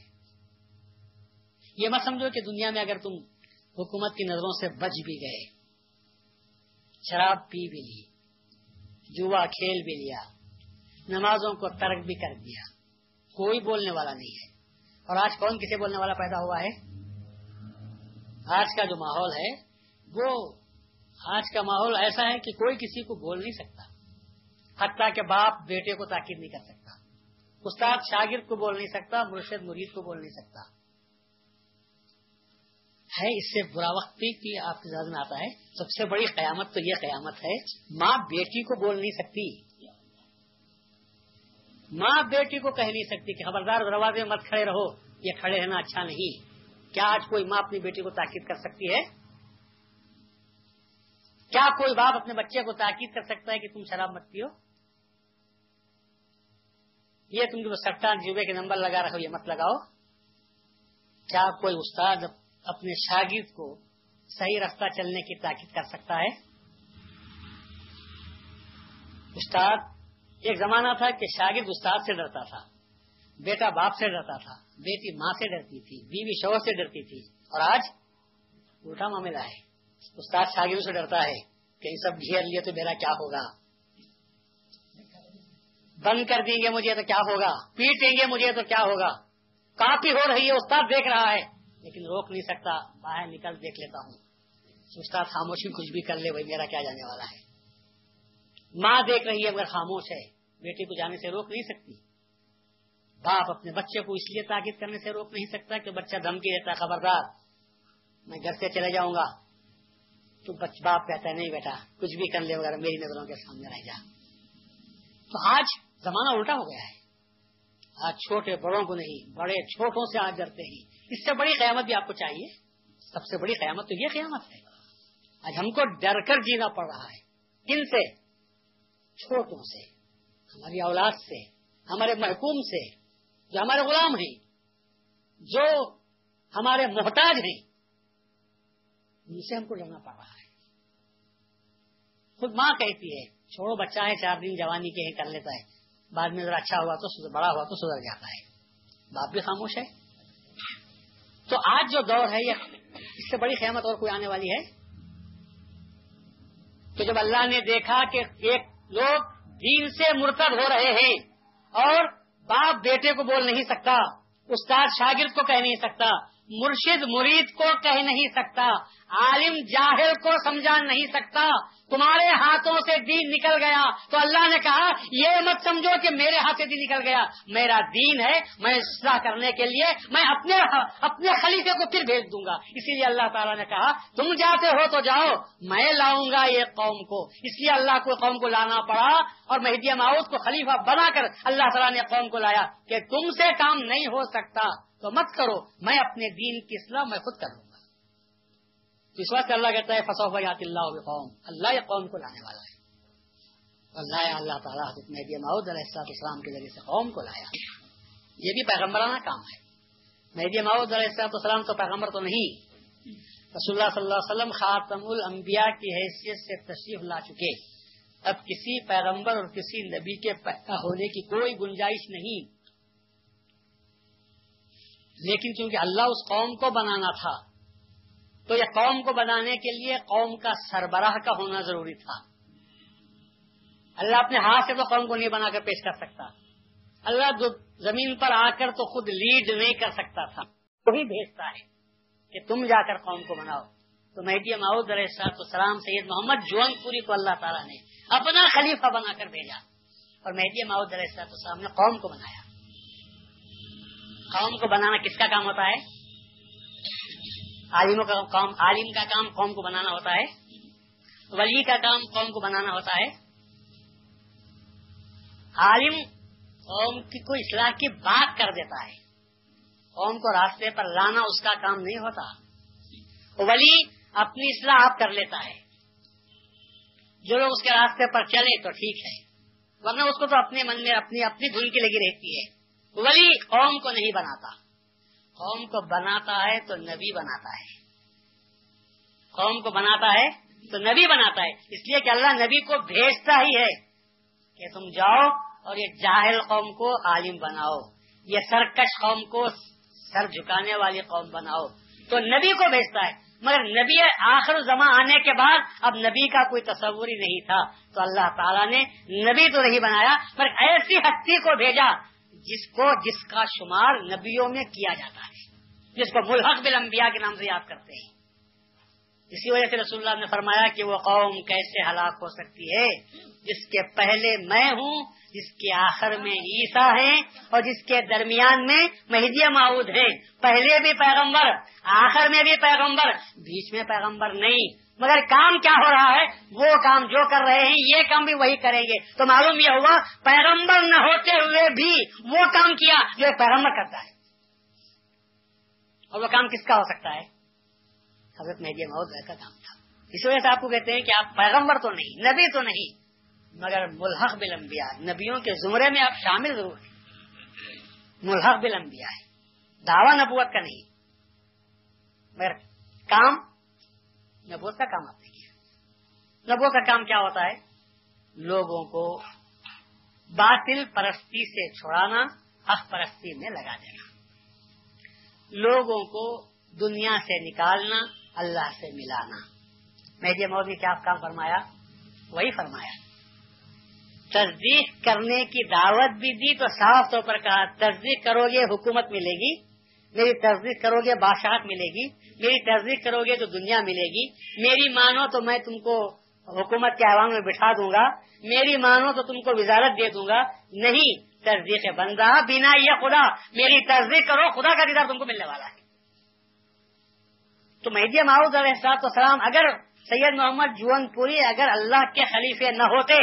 یہ مت سمجھو کہ دنیا میں اگر تم حکومت کی نظروں سے بچ بھی گئے، شراب پی بھی لی، جوا کھیل بھی لیا نمازوں کو ترک بھی کر دیا۔ کوئی بولنے والا نہیں ہے۔ اور آج کون کسے بولنے والا پیدا ہوا ہے؟ آج کا جو ماحول ہے، وہ آج کا ماحول ایسا ہے کہ کوئی کسی کو بول نہیں سکتا۔ حتیٰ کہ باپ بیٹے کو تاکید نہیں کر سکتا۔ استاد شاگرد کو بول نہیں سکتا، مرشد مرید کو بول نہیں سکتا۔ ہے، اس سے برا وقت بھی آپ کے میں آتا ہے، سب سے بڑی قیامت تو یہ قیامت ہے، ماں بیٹی کو بول نہیں سکتی۔ ماں بیٹی کو کہہ نہیں سکتی کہ خبردار دروازے میں مت کھڑے رہو، یہ کھڑے رہنا اچھا نہیں۔ کیا آج کوئی ماں اپنی بیٹی کو تاکید کر سکتی ہے؟ کیا کوئی باپ اپنے بچے کو تاکید کر سکتا ہے کہ تم شراب مت پیو؟ یہ تم جو سٹا جیوے کے نمبر لگا رہے ہو، یہ مت لگاؤ۔ کیا کوئی استاد اپنے شاگرد کو صحیح رستہ چلنے کی تاکید کر سکتا ہے؟ استاد ایک زمانہ تھا کہ شاگرد استاد سے ڈرتا تھا، بیٹا باپ سے ڈرتا تھا، بیٹی ماں سے ڈرتی تھی، بیوی شوہر سے ڈرتی تھی۔ اور آج الٹا معاملہ ہے۔ استاد شاگرد سے ڈرتا ہے کہ یہ سب گھیر لیے تو میرا کیا ہوگا؟ بند کر دیں گے مجھے تو کیا ہوگا؟ پیٹیں گے مجھے تو کیا ہوگا؟ کافی ہو رہی ہے، استاد دیکھ رہا ہے۔ لیکن روک نہیں سکتا، باہر نکل دیکھ لیتا ہوں۔ استاد خاموشی کچھ بھی کر لے، وہی میرا کیا جانے والا ہے۔ ماں دیکھ رہی ہے مگر خاموش ہے۔ بیٹی کو جانے سے روک نہیں سکتی۔ باپ اپنے بچے کو اس لیے تاکید کرنے سے روک نہیں سکتا کہ بچہ دھمکی دیتا خبردار۔ میں گھر سے چلے جاؤں گا۔ تو باپ کہتا ہے، نہیں بیٹا، کچھ بھی کر لے، مگر میری نظروں کے سامنے رہ جا۔ تو آج زمانہ الٹا ہو گیا ہے۔ آج چھوٹے بڑوں کو نہیں، بڑے چھوٹوں سے آج ڈرتے ہیں۔ اس سے بڑی قیامت بھی آپ کو چاہیے۔ سب سے بڑی قیامت تو یہ قیامت ہے۔ آج ہم کو ڈر کر جینا پڑ رہا ہے۔ کن سے چھوٹوں سے، ہماری اولاد سے، ہمارے محکوم سے، جو ہمارے غلام ہیں، جو ہمارے محتاج ہیں، ان سے ہم کو ڈرنا پڑ رہا ہے۔ خود ماں کہتی ہے، چھوڑو بچہ ہے، چار دن جوانی کے ہیں، کر لیتا ہے۔ بعد میں ذرا اچھا ہوا تو بڑا ہوا تو سدھر جاتا ہے۔ باپ بھی خاموش ہے۔ تو آج جو دور ہے، یہ اس سے بڑی قیامت اور کوئی آنے والی ہے؟ تو جب اللہ نے دیکھا کہ ایک لوگ دین سے مرتب ہو رہے ہیں اور باپ بیٹے کو بول نہیں سکتا، استاد شاگرد کو کہہ نہیں سکتا مرشد مرید کو کہہ نہیں سکتا، عالم جاہر کو سمجھا نہیں سکتا، تمہارے ہاتھوں سے دین نکل گیا۔ تو اللہ نے کہا، یہ مت سمجھو کہ میرے ہاتھ سے دین نکل گیا۔ میرا دین ہے، میں اصلاح کرنے کے لیے میں اپنے اپنے خلیفے کو پھر بھیج دوں گا۔ اسی لیے اللہ تعالیٰ نے کہا، تم جاتے ہو تو جاؤ، میں لاؤں گا یہ قوم کو۔ اس لیے اللہ کو قوم کو لانا پڑا اور مہدی معاؤد کو خلیفہ بنا کر اللہ تعالیٰ نے قوم کو لایا کہ تم سے کام نہیں ہو سکتا۔ تو مت کرو، میں اپنے دین کی اصلاح میں خود کروں گا۔ اس وقت اللہ کہتا ہے فصوف یات اللہ قوم اللہ یہ قوم کو لانے والا ہے۔ اللہ اللہ تعالیٰ ماؤد علیہ السلام کے ذریعے سے قوم کو لایا۔ یہ بھی پیغمبرانہ کام ہے۔ مہدی ماؤد علیہ السلام السلام تو پیغمبر تو نہیں۔ رسول اللہ صلی اللہ علیہ وسلم خاتم الانبیاء کی حیثیت سے تشریف لا چکے۔ اب کسی پیغمبر اور کسی نبی کے پیدا ہونے کی کوئی گنجائش نہیں۔ لیکن چونکہ اللہ اس قوم کو بنانا تھا، تو یہ قوم کو بنانے کے لیے قوم کا سربراہ کا ہونا ضروری تھا۔ اللہ اپنے ہاتھ سے تو قوم کو نہیں بنا کر پیش کر سکتا۔ اللہ زمین پر آ کر تو خود لیڈ نہیں کر سکتا تھا۔ وہی بھیجتا ہے کہ تم جا کر قوم کو بناؤ۔ تو مہدی ماؤد علیہ السلام سید محمد جون پوری کو اللہ تعالیٰ نے اپنا خلیفہ بنا کر بھیجا۔ اور مہدی ماؤد علیہ السلام نے قوم کو بنایا۔ قوم کو بنانا کس کا کام ہوتا ہے؟ عالموں کا کام عالم کا کام قوم کو بنانا ہوتا ہے۔ ولی کا کام قوم کو بنانا ہوتا ہے۔ عالم قوم کی اصلاح کی بات کر دیتا ہے۔ قوم کو راستے پر لانا اس کا کام نہیں ہوتا۔ ولی اپنی اصلاح آپ کر لیتا ہے۔ جو لوگ اس کے راستے پر چلے تو ٹھیک ہے۔ ورنہ اس کو تو اپنے من میں اپنی اپنی دھن کی لگی رہتی ہے۔ ولی قوم کو نہیں بناتا۔ قوم کو بناتا ہے تو نبی بناتا ہے۔ قوم کو بناتا ہے تو نبی بناتا ہے۔ اس لیے کہ اللہ نبی کو بھیجتا ہی ہے کہ تم جاؤ اور یہ جاہل قوم کو عالم بناؤ۔ یہ سرکش قوم کو سر جھکانے والی قوم بناؤ۔ تو نبی کو بھیجتا ہے۔ مگر نبی آخر زماں آنے کے بعد اب نبی کا کوئی تصور ہی نہیں تھا۔ تو اللہ تعالیٰ نے نبی تو نہیں بنایا پر ایسی ہستی کو بھیجا جس کو جس کا شمار نبیوں میں کیا جاتا ہے، جس کو ملحق بالانبیاء کے نام سے یاد کرتے ہیں۔ اسی وجہ سے رسول اللہ نے فرمایا کہ وہ قوم کیسے ہلاک ہو سکتی ہے؟ جس کے پہلے میں ہوں، جس کے آخر میں عیسا ہے اور جس کے درمیان میں مہدی معود ہے پہلے بھی پیغمبر، آخر میں بھی پیغمبر، بیچ میں پیغمبر نہیں۔ مگر کام کیا ہو رہا ہے؟ وہ کام جو کر رہے ہیں، یہ کام بھی وہی کریں گے۔ تو معلوم یہ ہوا، پیغمبر نہ ہوتے ہوئے بھی وہ کام کیا جو ایک پیغمبر کرتا ہے۔ اور وہ کام کس کا ہو سکتا ہے؟ حضرت مہدی معود کا کام تھا۔ اس وجہ سے آپ کو کہتے ہیں کہ آپ پیغمبر تو نہیں، نبی تو نہیں، مگر ملحق بلمبیا نبیوں کے زمرے میں آپ شامل ضرور ہیں۔ ملحق بلمبیا ہے دعوی نبوت کا نہیں۔ مگر کام نبوت کا کام آپ نے کیا نبوت کا کام کیا ہوتا ہے؟ لوگوں کو باطل پرستی سے چھڑانا حق پرستی میں لگا دینا۔ لوگوں کو دنیا سے نکالنا، اللہ سے ملانا۔ میں جی مودی کیا کام فرمایا، وہی فرمایا۔ تصدیق کرنے کی دعوت بھی دی تو صاف طور پر کہا، تصدیق کرو گے حکومت ملے گی، میری تصدیق کرو گے، بادشاہت ملے گی۔ میری تصدیق کرو گے تو دنیا ملے گی۔ میری مانو تو میں تم کو حکومت کے عوام میں بٹھا دوں گا۔ میری مانو تو تم کو وزارت دے دوں گا۔ نہیں، تصدیق بندہ، بنا یہ خدا۔ میری تصدیق کرو، خدا کا دیدار تم کو ملنے والا ہے۔ تو مہدی معاوض علیہ السلام اگر سید محمد جون پوری اگر اللہ کے خلیفے نہ ہوتے،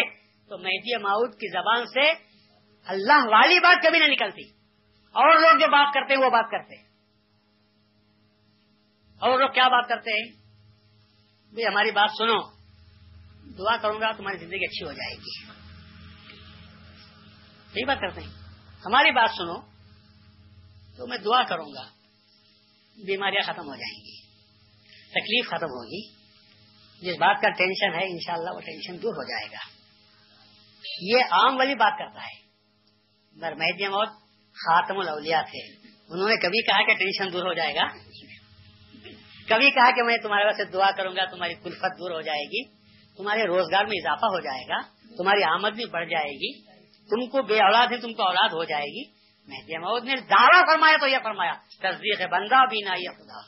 تو مہدی ماؤد کی زبان سے اللہ والی بات کبھی نہ نکلتی۔ اور لوگ جو بات کرتے ہیں وہ بات کرتے ہیں۔ اور لوگ کیا بات کرتے ہیں؟ بھائی ہماری بات سنو۔ دعا کروں گا تمہاری زندگی اچھی ہو جائے گی۔ یہی بات کرتے ہیں۔ ہماری بات سنو۔ تو میں دعا کروں گا۔ بیماریاں ختم ہو جائیں گی۔ تکلیف ختم ہوگی۔ جس بات کا ٹینشن ہے، انشاءاللہ وہ ٹینشن دور ہو جائے گا۔ یہ عام والی بات کرتا ہے۔ مگر مہدی موت خاتم الاولیاء تھے۔ انہوں نے کبھی کہا کہ ٹینشن دور ہو جائے گا۔ کبھی کہا کہ میں تمہارے واسطے دعا کروں گا، تمہاری کلفت دور ہو جائے گی، تمہارے روزگار میں اضافہ ہو جائے گا، تمہاری آمد بھی بڑھ جائے گی، تم کو بے اولاد ہے، تم کو اولاد ہو جائے گی۔ مہدی محمود نے دعویٰ فرمایا تو یہ فرمایا، تصدیق بندہ بھی نہ یہ خدا۔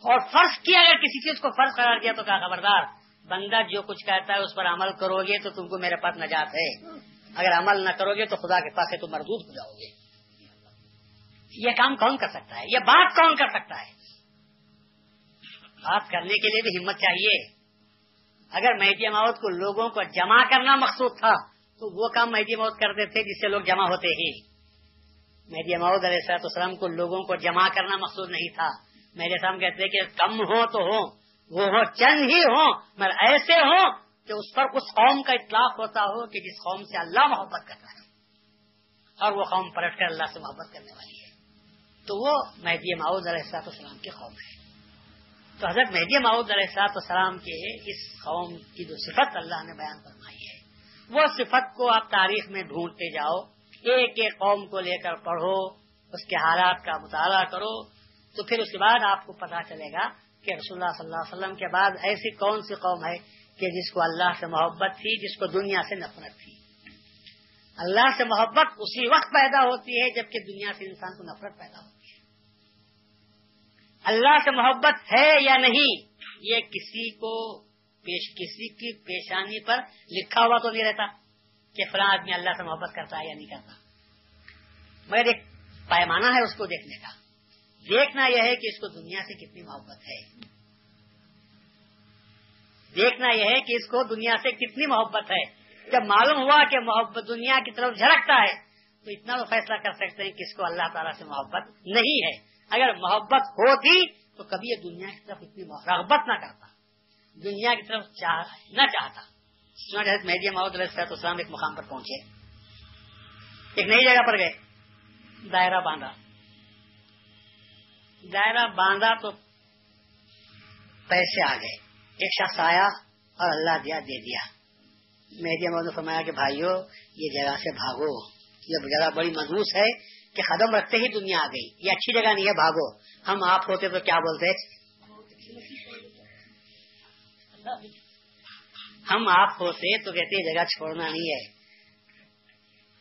اور فرض کیا، اگر کسی چیز کو فرض قرار دیا تو کیا خبردار، بندہ جو کچھ کہتا ہے اس پر عمل کرو گے تو تم کو میرے پاس نجات ہے۔ اگر عمل نہ کرو گے تو خدا کے پاس ہے تو مردود ہو جاؤ گے۔ یہ کام کون کر سکتا ہے؟ یہ بات کون کر سکتا ہے؟ بات کرنے کے لیے بھی ہمت چاہیے۔ اگر مہدی موت کو لوگوں کو جمع کرنا مقصود تھا، تو وہ کام مہدی موت کرتے تھے جس سے لوگ جمع ہوتے ہی۔ مہدی مود علیہ صلاحت السلام کو لوگوں کو جمع کرنا مقصود نہیں تھا۔ میرے سامنے کہتے کہ کم ہو تو ہو، وہ ہو چند ہی ہوں مگر ایسے ہوں کہ اس پر اس قوم کا اطلاق ہوتا ہو کہ جس قوم سے اللہ محبت کرتا ہے۔ اور وہ قوم پلٹ کر اللہ سے محبت کرنے والی ہے۔ تو وہ مہدی معود علیہ السلاط السلام کی قوم ہے۔ تو حضرت مہدی معود علیہ السلاط السلام کے اس قوم کی جو صفت اللہ نے بیان فرمائی ہے، وہ صفت کو آپ تاریخ میں ڈھونڈتے جاؤ، ایک ایک قوم کو لے کر پڑھو، اس کے حالات کا مطالعہ کرو، تو پھر اس کے بعد آپ کو پتا چلے گا کہ رسول اللہ صلی اللہ علیہ وسلم کے بعد ایسی کون سی قوم ہے کہ جس کو اللہ سے محبت تھی، جس کو دنیا سے نفرت تھی۔ اللہ سے محبت اسی وقت پیدا ہوتی ہے جبکہ دنیا سے انسان کو نفرت پیدا ہوتی ہے۔ اللہ سے محبت ہے یا نہیں، یہ کسی کو پیش، کسی کی پیشانی پر لکھا ہوا تو نہیں رہتا کہ فلاں آدمی اللہ سے محبت کرتا ہے یا نہیں کرتا۔ مگر ایک پیمانہ ہے اس کو دیکھنے کا۔ دیکھنا یہ ہے کہ اس کو دنیا سے کتنی محبت ہے۔ دیکھنا یہ ہے کہ اس کو دنیا سے کتنی محبت ہے۔ جب معلوم ہوا کہ محبت دنیا کی طرف جھڑکتا ہے، تو اتنا تو فیصلہ کر سکتے ہیں کہ اس کو اللہ تعالیٰ سے محبت نہیں ہے۔ اگر محبت ہوتی تو کبھی یہ دنیا کی طرف اتنی رغبت نہ کرتا۔ دنیا کی طرف چاہ نہ چاہتا۔ مہدی محمد علیہ السلام ایک مقام پر پہنچے۔ ایک نئی جگہ پر گئے، دائرہ باندھا۔ دائرہ باندھا تو پیسے آ گئے۔ ایک شخص آیا اور اللہ دیا، دے دیا۔ مہدی محمد نے فرمایا کہ بھائیو، یہ جگہ سے بھاگو۔ یہ جگہ بڑی مضبوط ہے۔ کہ قدم رکھتے ہی دنیا آ گئی۔ یہ اچھی جگہ نہیں ہے، بھاگو۔ ہم آپ ہوتے تو کیا بولتے؟ ہم آپ ہوتے تو کہتے جگہ چھوڑنا نہیں ہے۔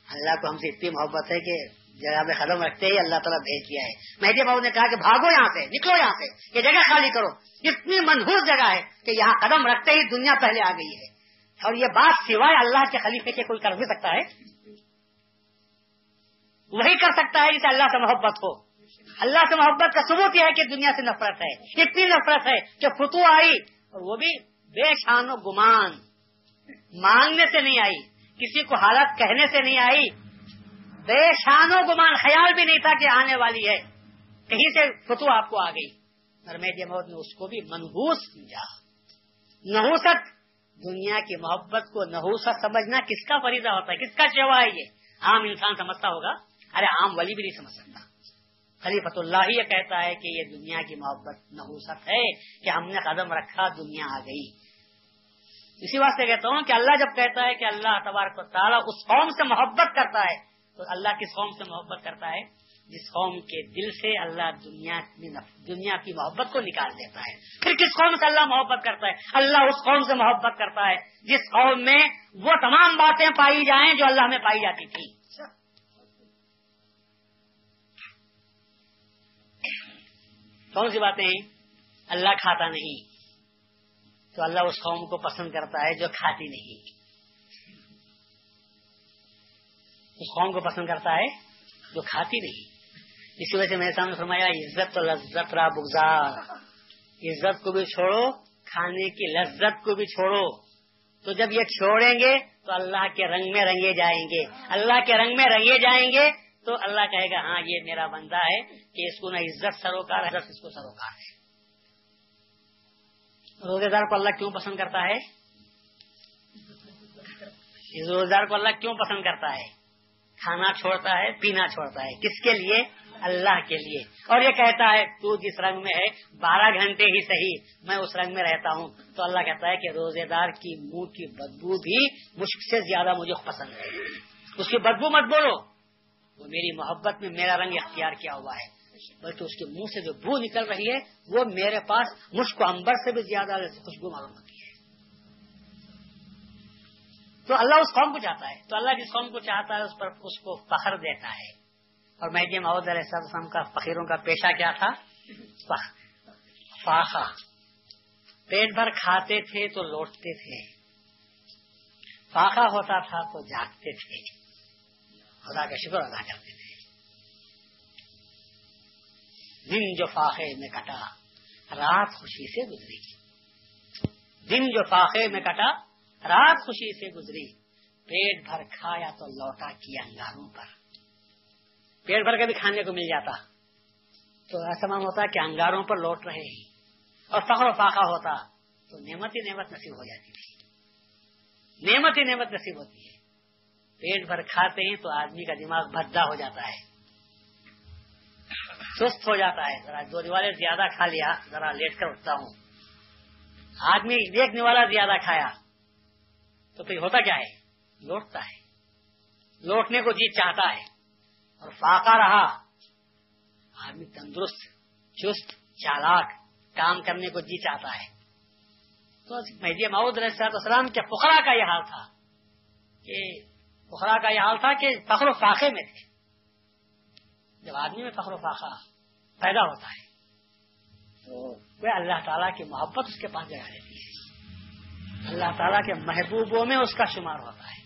اللہ کو ہم سے اتنی محبت ہے کہ جگہ میں قدم رکھتے ہی اللہ تعالیٰ بھیج دیا ہے۔ مہدی بابو نے کہا کہ بھاگو یہاں سے، نکلو یہاں سے۔ یہ جگہ خالی کرو۔ اتنی منحوس جگہ ہے کہ یہاں قدم رکھتے ہی دنیا پہلے آ گئی ہے۔ اور یہ بات سوائے اللہ کے خلیفے کے کوئی کر بھی سکتا ہے۔ وہی کر سکتا ہے جسے اللہ سے محبت ہو۔ اللہ سے محبت کا ثبوت یہ ہے کہ دنیا سے نفرت ہے۔ اتنی نفرت ہے کہ فتو آئی اور وہ بھی بے شان و گمان۔ مانگنے سے نہیں آئی، کسی کو حالت کہنے سے نہیں آئی۔ بے شان و گمان، خیال بھی نہیں تھا کہ آنے والی ہے۔ کہیں سے فتو آپ کو آ گئی۔ نرمید محمد نے اس کو بھی منحوس سمجھا نحوست، دنیا کی محبت کو نحوست سمجھنا کس کا فریضہ ہوتا ہے؟ کس کا چوا ہے یہ؟ عام انسان سمجھتا ہوگا۔ ارے عام ولی بھی نہیں سمجھ سکتا۔ خلیفت اللہ یہ کہتا ہے کہ یہ دنیا کی محبت نحوست ہے کہ ہم نے قدم رکھا، دنیا آ گئی۔ اسی واسطے کہتا ہوں کہ اللہ جب کہتا ہے کہ اللہ تبارک و تعالیٰ اس قوم سے محبت کرتا ہے، تو اللہ کس قوم سے محبت کرتا ہے؟ جس قوم کے دل سے اللہ دنیا دنیا کی محبت کو نکال دیتا ہے۔ پھر کس قوم سے اللہ محبت کرتا ہے؟ اللہ اس قوم سے محبت کرتا ہے، جس قوم میں وہ تمام باتیں پائی جائیں جو اللہ میں پائی جاتی تھی کون سی باتیں ہیں؟ اللہ کھاتا نہیں۔ تو اللہ اس قوم کو پسند کرتا ہے جو کھاتی نہیں۔ اس قوم کو پسند کرتا ہے جو کھاتی نہیں۔ اسی وجہ سے میں سامنے فرمایا، عزت و لذت را بگزار۔ عزت کو بھی چھوڑو، کھانے کی لذت کو بھی چھوڑو۔ تو جب یہ چھوڑیں گے تو اللہ کے رنگ میں رنگے جائیں گے۔ اللہ کے رنگ میں رنگے جائیں گے تو اللہ کہے گا ہاں یہ میرا بندہ ہے کہ اس کو نہ عزت سروکار ہے اس کو سروکار ہے. روزے دار کو اللہ کیوں پسند کرتا ہے؟ روزے دار کو اللہ کیوں پسند کرتا ہے؟ کھانا چھوڑتا ہے، پینا چھوڑتا ہے، کس کے لیے؟ اللہ کے لیے۔ اور یہ کہتا ہے، تو جس رنگ میں ہے، بارہ گھنٹے ہی صحیح، میں اس رنگ میں رہتا ہوں. تو اللہ کہتا ہے کہ روزے دار کی منہ کی بدبو بھی مشک سے زیادہ مجھے پسند ہے۔ اس کی بدبو مت بولو۔ وہ میری محبت میں میرا رنگ اختیار کیا ہوا ہے۔ بلکہ اس کے منہ سے جو بو نکل رہی ہے، وہ میرے پاس مشک امبر سے بھی زیادہ خوشبو معلوم ہوتی ہے۔ تو اللہ اس قوم کو چاہتا ہے۔ تو اللہ جس قوم کو چاہتا ہے، اس پر اس کو فخر دیتا ہے۔ اور میں جی یہ محدود علیہ السلام کا فقیروں کا پیشہ کیا تھا؟ فاخا پیٹ بھر کھاتے تھے تو لوٹتے تھے۔ فاخا ہوتا تھا تو جاگتے تھے۔ خدا کا شکر ادا کرتے تھے۔ دن جو فاخے میں کٹا، رات خوشی سے گزری۔ دن جو فاخے میں کٹا، رات خوشی سے گزری۔ پیٹ بھر کھایا تو لوٹا کیا انگاروں پر۔ پیٹ بھر کے بھی کھانے کو مل جاتا۔ تو ایسا مان ہوتا کہ انگاروں پر لوٹ رہے اور فخر و فاقہ ہوتا تو نعمت ہی نعمت نصیب ہو جاتی تھی۔ نعمت ہی نعمت نصیب ہوتی ہے۔ پیٹ بھر کھاتے ہیں تو آدمی کا دماغ بھدا ہو جاتا ہے۔ سست ہو جاتا ہے۔ ذرا دو نوالے زیادہ کھا لیا، ذرا لیٹ کر اٹھتا ہوں۔ آدمی ایک نوالا زیادہ کھایا، تو پھر ہوتا کیا ہے؟ لوٹتا ہے۔ لوٹنے کو جیت چاہتا ہے۔ اور فاقہ رہا۔ آدمی تندرست، چست، چالاک کام کرنے کو جی چاہتا ہے۔ تو مہدی محدود علیہ السلام کے پخرا کا یہ حال تھا کہ پخرا کا یہ حال تھا کہ فخر و فاقے میں تھے۔ جب آدمی میں فخر و فاقہ پیدا ہوتا ہے، تو وہ اللہ تعالیٰ کی محبت اس کے پاس جگہ رہتی ہے۔ اللہ تعالیٰ کے محبوبوں میں اس کا شمار ہوتا ہے۔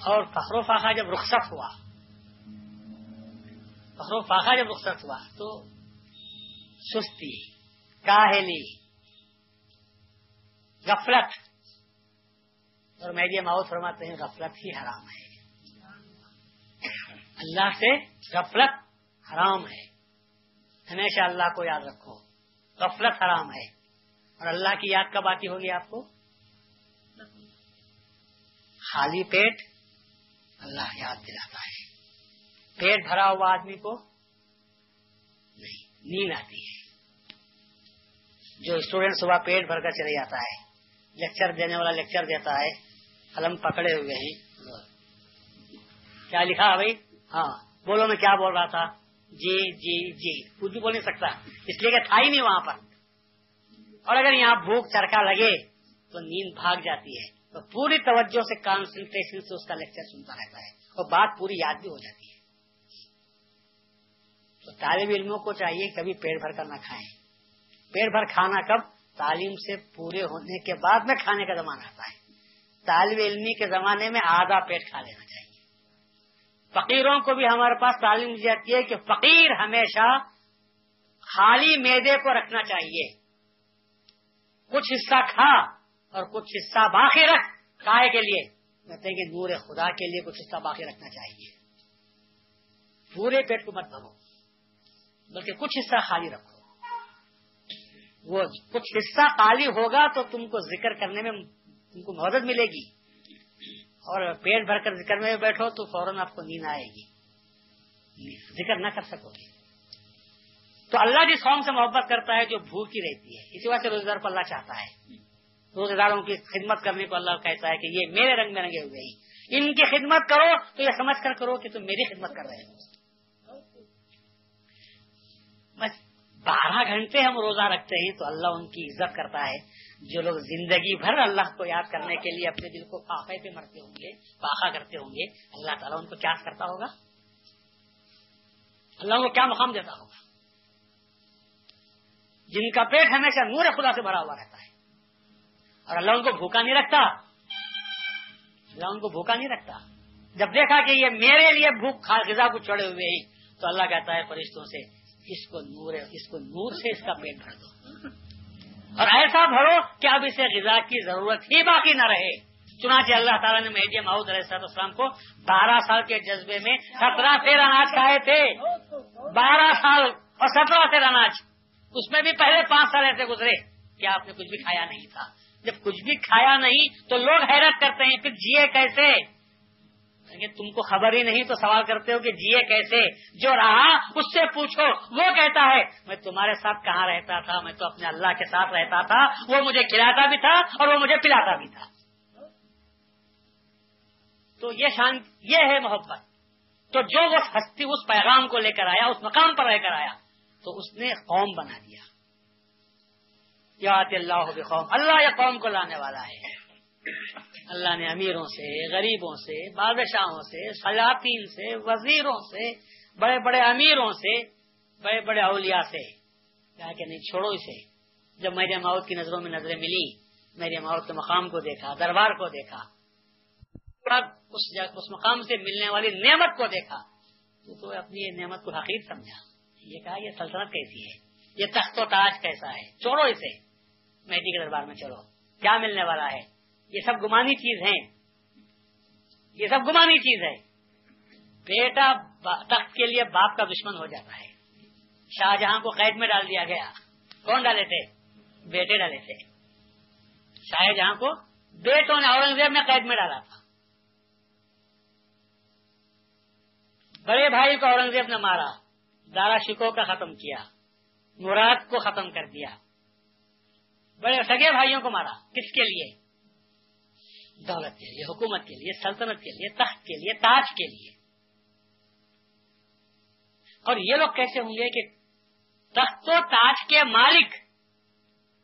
اور فخر و فاقہ جب رخصت ہوا، فخر و فاقہ جب رخصت ہوا، تو سستی، کاہلی، غفلت اور میڈیا ماؤ فرماتے ہیں، غفلت ہی حرام ہے۔ اللہ سے غفلت حرام ہے۔ ہمیشہ اللہ کو یاد رکھو، غفلت حرام ہے۔ اور اللہ کی یاد کب آتی ہوگی آپ کو؟ خالی پیٹ اللہ یاد دلاتا ہے۔ پیٹ بھرا ہوا آدمی کو نہیں، نیند آتی ہے۔ جو اسٹوڈینٹ صبح پیٹ بھر کر چلے جاتا ہے لیکچر دینے والا لیکچر دیتا ہے قلم پکڑے ہوئے ہیں۔ کیا لکھا بھائی؟ ہاں۔ بولو میں کیا بول رہا تھا؟ جی جی جی۔ کچھ بھی بول نہیں سکتا۔ اس لیے کہ تھا ہی نہیں وہاں پر۔ اور اگر یہاں بھوک چرکا لگے تو نیند بھاگ جاتی ہے۔ تو پوری توجہ سے کانسنٹریشن سے اس کا لیکچر سنتا رہتا ہے۔ اور بات پوری یاد بھی ہو جاتی ہے۔ تو طالب علموں کو چاہیے کبھی پیڑ بھر کر نہ کھائیں۔ پیڑ بھر کھانا کب؟ تعلیم سے پورے ہونے کے بعد میں کھانے کا زمانہ آتا ہے۔ طالب علمی کے زمانے میں آدھا پیٹ کھا لینا چاہیے۔ فقیروں کو بھی ہمارے پاس تعلیم دی جاتی ہے کہ فقیر ہمیشہ خالی میدے کو رکھنا چاہیے۔ کچھ حصہ کھا اور کچھ حصہ باقی رکھ کائے کے لیے۔ کہتے ہیں کہ نور خدا کے لیے کچھ حصہ باقی رکھنا چاہیے۔ پورے پیٹ کو مت بھرو، بلکہ کچھ حصہ خالی رکھو۔ وہ کچھ حصہ خالی ہوگا تو تم کو ذکر کرنے میں تم کو مدد ملے گی اور پیٹ بھر کر ذکر میں بیٹھو تو فوراً آپ کو نیند آئے گی۔ ذکر نہ کر سکو گے۔ تو اللہ جس قوم سے محبت کرتا ہے جو بھوکی رہتی ہے۔ اسی وجہ سے روزگار کو اللہ چاہتا ہے۔ روزے داروں کی خدمت کرنے کو اللہ کہتا ہے کہ یہ میرے رنگ میں رنگے ہوئے ہی ان کی خدمت کرو تو یہ سمجھ کر کرو کہ تم میری خدمت کر رہے ہو۔ بس بارہ گھنٹے ہم روزہ رکھتے ہیں تو اللہ ان کی عزت کرتا ہے۔ جو لوگ زندگی بھر اللہ کو یاد کرنے کے لیے اپنے دل کو فاقے پہ مرتے ہوں گے فاقا کرتے ہوں گے، اللہ تعالیٰ ان کو کیا کرتا ہوگا؟ اللہ کو کیا مقام دیتا ہوگا؟ جن کا پیٹ ہمیشہ نور خدا سے بھرا ہوا رہتا ہے۔ اور اللہ ان کو بھوکا نہیں رکھتا۔ اللہ ان کو بھوکا نہیں رکھتا۔ جب دیکھا کہ یہ میرے لیے بھوک غذا کو چڑے ہوئے ہی، تو اللہ کہتا ہے فرشتوں سے، اس کو نور اس کو نور سے اس کا پیٹ بھر دو۔ اور ایسا بھرو کہ اب اسے غذا کی ضرورت ہی باقی نہ رہے۔ چنانچہ اللہ تعالیٰ نے مہدی محدود علیہ السلام کو بارہ سال کے جذبے میں سترہ سیر اناج کھائے تھے۔ بارہ سال اور سترہ سیر اناج۔ اس میں بھی پہلے پانچ سال ایسے گزرے کیا آپ نے کچھ بھی کھایا نہیں تھا۔ جب کچھ بھی کھایا نہیں تو لوگ حیرت کرتے ہیں، پھر جیے کیسے؟ تم کو خبر ہی نہیں تو سوال کرتے ہو کہ جیے کیسے؟ جو رہا، اس سے پوچھو، وہ کہتا ہے، میں تمہارے ساتھ کہاں رہتا تھا؟ میں تو اپنے اللہ کے ساتھ رہتا تھا، وہ مجھے کھلاتا بھی تھا اور وہ مجھے پلاتا بھی تھا۔ تو یہ شان، یہ ہے محبت۔ تو جو وہ ہستی اس پیغام کو لے کر آیا، اس مقام پر رہ کر آیا، تو اس نے قوم بنا دیا۔ یا اللہ قوم اللہ یا قوم کو لانے والا ہے۔ اللہ نے امیروں سے غریبوں سے بادشاہوں سے سلاطین سے وزیروں سے بڑے بڑے امیروں سے بڑے بڑے اولیاء سے۔ کہا کہ نہیں چھوڑو اسے۔ جب میرے ماؤت کی نظروں میں نظریں ملی میرے ماؤت کے مقام کو دیکھا دربار کو دیکھا اس, اس مقام سے ملنے والی نعمت کو دیکھا۔ تو, تو اپنی یہ نعمت کو حقیق سمجھا۔ یہ کہا یہ سلطنت کیسی ہے؟ یہ تخت و تاج کیسا ہے؟ چھوڑو اسے۔ مہدی کے دربار میں چلو۔ کیا ملنے والا ہے؟ یہ سب گمانی چیز ہیں۔ یہ سب گمانی چیز ہے بیٹا تخت کے لیے باپ کا دشمن ہو جاتا ہے۔ شاہجہاں کو قید میں ڈال دیا گیا۔ کون ڈالے تھے؟ بیٹے ڈالے تھے۔ شاہجہاں کو بیٹوں نے اورنگزیب نے قید میں ڈالا تھا۔ بڑے بھائی کو اورنگزیب نے مارا۔ دارا شکو کا ختم کیا۔ مراد کو ختم کر دیا۔ بڑے سگے بھائیوں کو مارا۔ کس کے لیے؟ دولت کے لیے، حکومت کے لیے، سلطنت کے لیے تخت کے لیے، تاج کے لیے۔ اور یہ لوگ کیسے ہوں گے کہ تخت و تاج کے مالک۔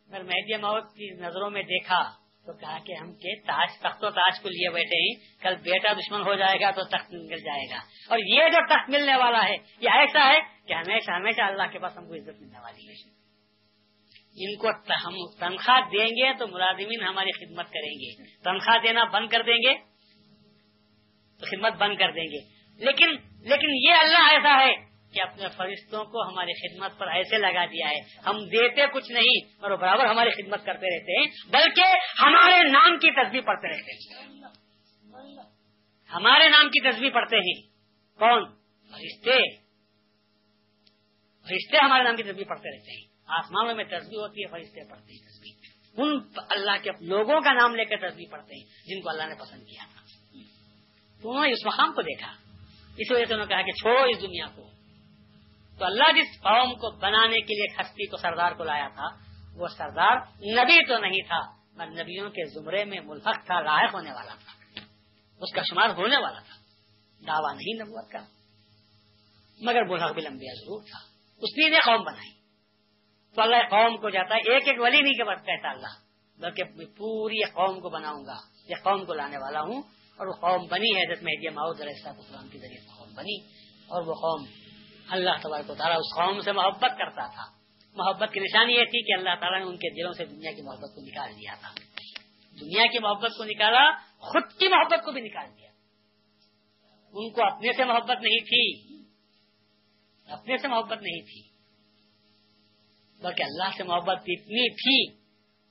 اگر مہدی موت کی نظروں میں دیکھا تو کہا کہ ہم کے تاج تخت و تاج کو لیے بیٹھے ہیں۔ کل بیٹا دشمن ہو جائے گا تو تخت مل جائے گا۔ اور یہ جو تخت ملنے والا ہے، یہ ایسا ہے کہ ہمیشہ ہمیشہ اللہ کے پاس ہم کو عزت ملنے والی ہے۔ ان کو ہم تنخواہ دیں گے تو ملازمین ہماری خدمت کریں گے۔ تنخواہ دینا بند کر دیں گے۔ تو خدمت بند کر دیں گے۔ لیکن لیکن یہ اللہ ایسا ہے کہ اپنے فرشتوں کو ہماری خدمت پر ایسے لگا دیا ہے۔ ہم دیتے کچھ نہیں اور برابر ہماری خدمت کرتے رہتے ہیں، بلکہ ہمارے نام کی تصویر پڑھتے رہتے ہیں۔ ہمارے نام کی تصویر پڑھتے ہیں۔ کون؟ فرشتے۔ فرشتے ہمارے نام کی تصویر پڑھتے رہتے ہیں۔ آسمانوں میں تصویر ہوتی ہے فرشتے پڑھتے ہیں تصویر ان اللہ کے لوگوں کا نام لے کر تصویر پڑھتے ہیں، جن کو اللہ نے پسند کیا۔ تھا تو انہوں نے اس مقام کو دیکھا۔ اس وجہ سے انہوں نے کہا کہ چھوڑو اس دنیا کو۔ تو اللہ جس قوم کو بنانے کے لیے ہستی کو سردار کو لایا تھا، وہ سردار نبی تو نہیں تھا، مگر نبیوں کے زمرے میں ملحق تھا لائق ہونے والا تھا۔ اس کا شمار ہونے والا تھا۔ دعویٰ نہیں نبوت کا۔ مگر ملحق بھی لمبیا ضرور تھا۔ اس نے قوم بنائی۔ تو قوم کو جاتا ہے، ایک ایک ولی نہیں کے بس کہتا اللہ، بلکہ پوری قوم کو بناؤں گا یہ قوم کو لانے والا ہوں، اور وہ قوم بنی ہے، حضرت مہدی ماؤد علیہ السلام کے ذریعے قوم بنی، اور وہ قوم اللہ تبارک و تعالیٰ اس قوم سے محبت کرتا تھا۔ محبت کی نشانی یہ تھی کہ اللہ تعالیٰ نے ان کے دلوں سے دنیا کی محبت کو نکال دیا تھا۔ دنیا کی محبت کو نکالا، خود کی محبت کو بھی نکال دیا۔ ان کو اپنے سے محبت نہیں تھی۔ اپنے سے محبت نہیں تھی۔ بلکہ اللہ سے محبت اتنی تھی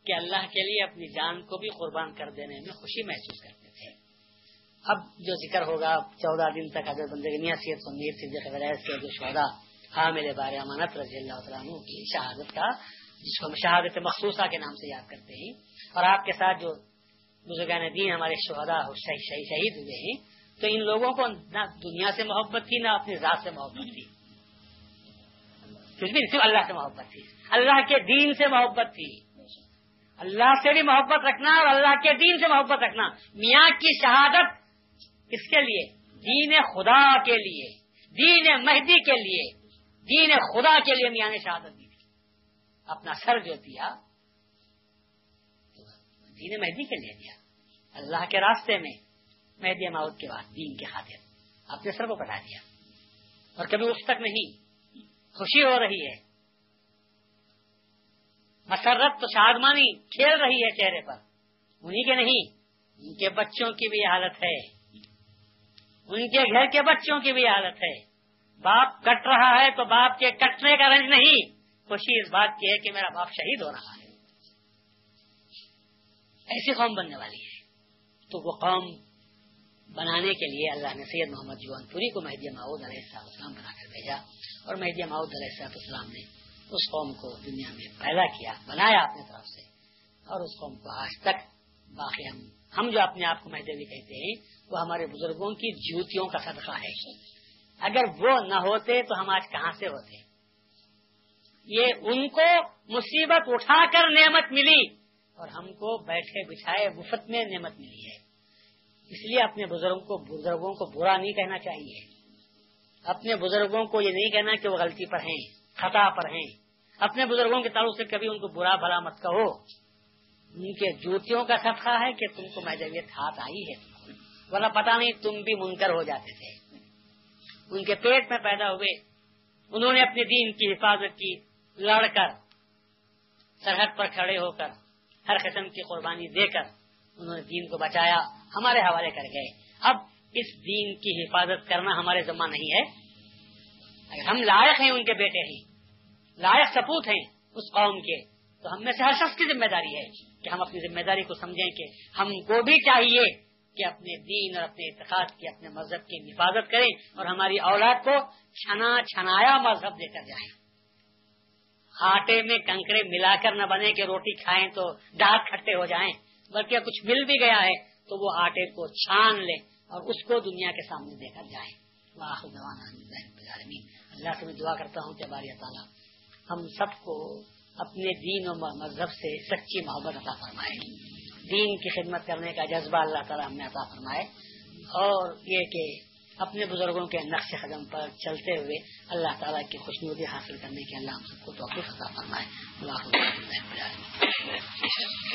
کہ اللہ کے لیے اپنی جان کو بھی قربان کر دینے میں خوشی محسوس کرتے تھے۔ اب جو ذکر ہوگا چودہ دن تک اگر بندے کی نیاسیت سنیر صدیق کے جو شہدا حامل ہاں بار امانت رضی اللہ عنہ کی شہادت کا، جس کو ہم شہادت مخصوصہ کے نام سے یاد کرتے ہیں۔ اور آپ کے ساتھ جو بزرگان دین، ہمارے شہدا شہید ہوئے ہیں، تو ان لوگوں کو نہ دنیا سے محبت تھی، نہ اپنی ذات سے محبت تھی۔ صرف اللہ سے محبت تھی۔ اللہ کے دین سے محبت تھی۔ اللہ سے بھی محبت رکھنا اور اللہ کے دین سے محبت رکھنا۔ میاں کی شہادت کس کے لیے؟ دین خدا کے لیے۔ دین مہدی کے لیے۔ دین خدا کے لیے میاں نے شہادت دی تھی۔ اپنا سر جو دیا، دین مہدی کے لیے دیا۔ اللہ کے راستے میں، مہدی ماؤد کے بعد دین کے خاطر۔ اپنے سر کو کٹا دیا۔ اور کبھی اس تک نہیں۔ خوشی ہو رہی ہے۔ مسرت تو شادمانی کھیل رہی ہے چہرے پر۔ انہیں کے نہیں، ان کے بچوں کی بھی حالت ہے۔ ان کے گھر کے بچوں کی بھی حالت ہے۔ باپ کٹ رہا ہے تو باپ کے کٹنے کا رنج نہیں۔ خوشی اس بات کی ہے کہ میرا باپ شہید ہو رہا ہے۔ ایسی قوم بننے والی ہے۔ تو وہ قوم بنانے کے لیے اللہ نے سید محمد جوان پوری کو مہدی ماؤد علیہ السلام بنا کر بھیجا۔ اور مہدی ماؤد علیہ السلام نے اس قوم کو دنیا میں پیدا کیا، بنایا اپنی طرف سے اور اس قوم کو آج تک باقی ہم ہم جو اپنے آپ کو مہدوی کہتے ہیں، وہ ہمارے بزرگوں کی جوتیوں کا صدقہ ہے۔ اگر وہ نہ ہوتے تو ہم آج کہاں سے ہوتے؟ یہ ان کو مصیبت اٹھا کر نعمت ملی اور ہم کو بیٹھے بچھائے مفت میں نعمت ملی ہے۔ اس لیے اپنے بزرگوں کو بزرگوں کو برا نہیں کہنا چاہیے۔ اپنے بزرگوں کو یہ نہیں کہنا کہ وہ غلطی پر ہیں، خطا پر ہیں۔ اپنے بزرگوں کے تعلق سے کبھی ان کو برا بھلا مت کہو۔ ان کے جوتیوں کا صدقہ ہے کہ تم کو محدودیت ہاتھ آئی ہے، ورنہ پتا نہیں تم بھی منکر ہو جاتے تھے۔ ان کے پیٹ میں پیدا ہوئے۔ انہوں نے اپنے دین کی حفاظت کی۔ لڑ کر، سرحد پر کھڑے ہو کر، ہر قسم کی قربانی دے کر انہوں نے دین کو بچایا۔ ہمارے حوالے کر گئے۔ اب اس دین کی حفاظت کرنا ہمارے ذمہ نہیں ہے۔ اگر ہم لائق ہیں ان کے بیٹے ہیں لائق سپوت ہیں اس قوم کے، تو ہم میں سے ہر شخص کی ذمہ داری ہے کہ ہم اپنی ذمہ داری کو سمجھیں کہ ہم کو بھی چاہیے کہ اپنے دین اور اپنے اعتقاد کی، اپنے مذہب کی حفاظت کریں اور ہماری اولاد کو چھنا، چھنایا مذہب دے کر جائیں۔ آٹے میں کنکڑے ملا کر نہ بنے کہ روٹی کھائیں تو دانت کھٹے ہو جائیں، بلکہ کچھ مل بھی گیا ہے تو وہ آٹے کو چھان لیں۔ اور اس کو دنیا کے سامنے دے کر جائیں اللہ سے میں دعا کرتا ہوں کہ باری تعالیٰ ہم سب کو اپنے دین و مذہب سے سچی محبت عطا فرمائے۔ دین کی خدمت کرنے کا جذبہ اللہ تعالیٰ ہم نے عطا فرمائے۔ اور یہ کہ اپنے بزرگوں کے نقش قدم پر چلتے ہوئے اللہ تعالیٰ کی خوشنودی حاصل کرنے کے اللہ ہم سب کو توفیق عطا فرمائے۔ اللہ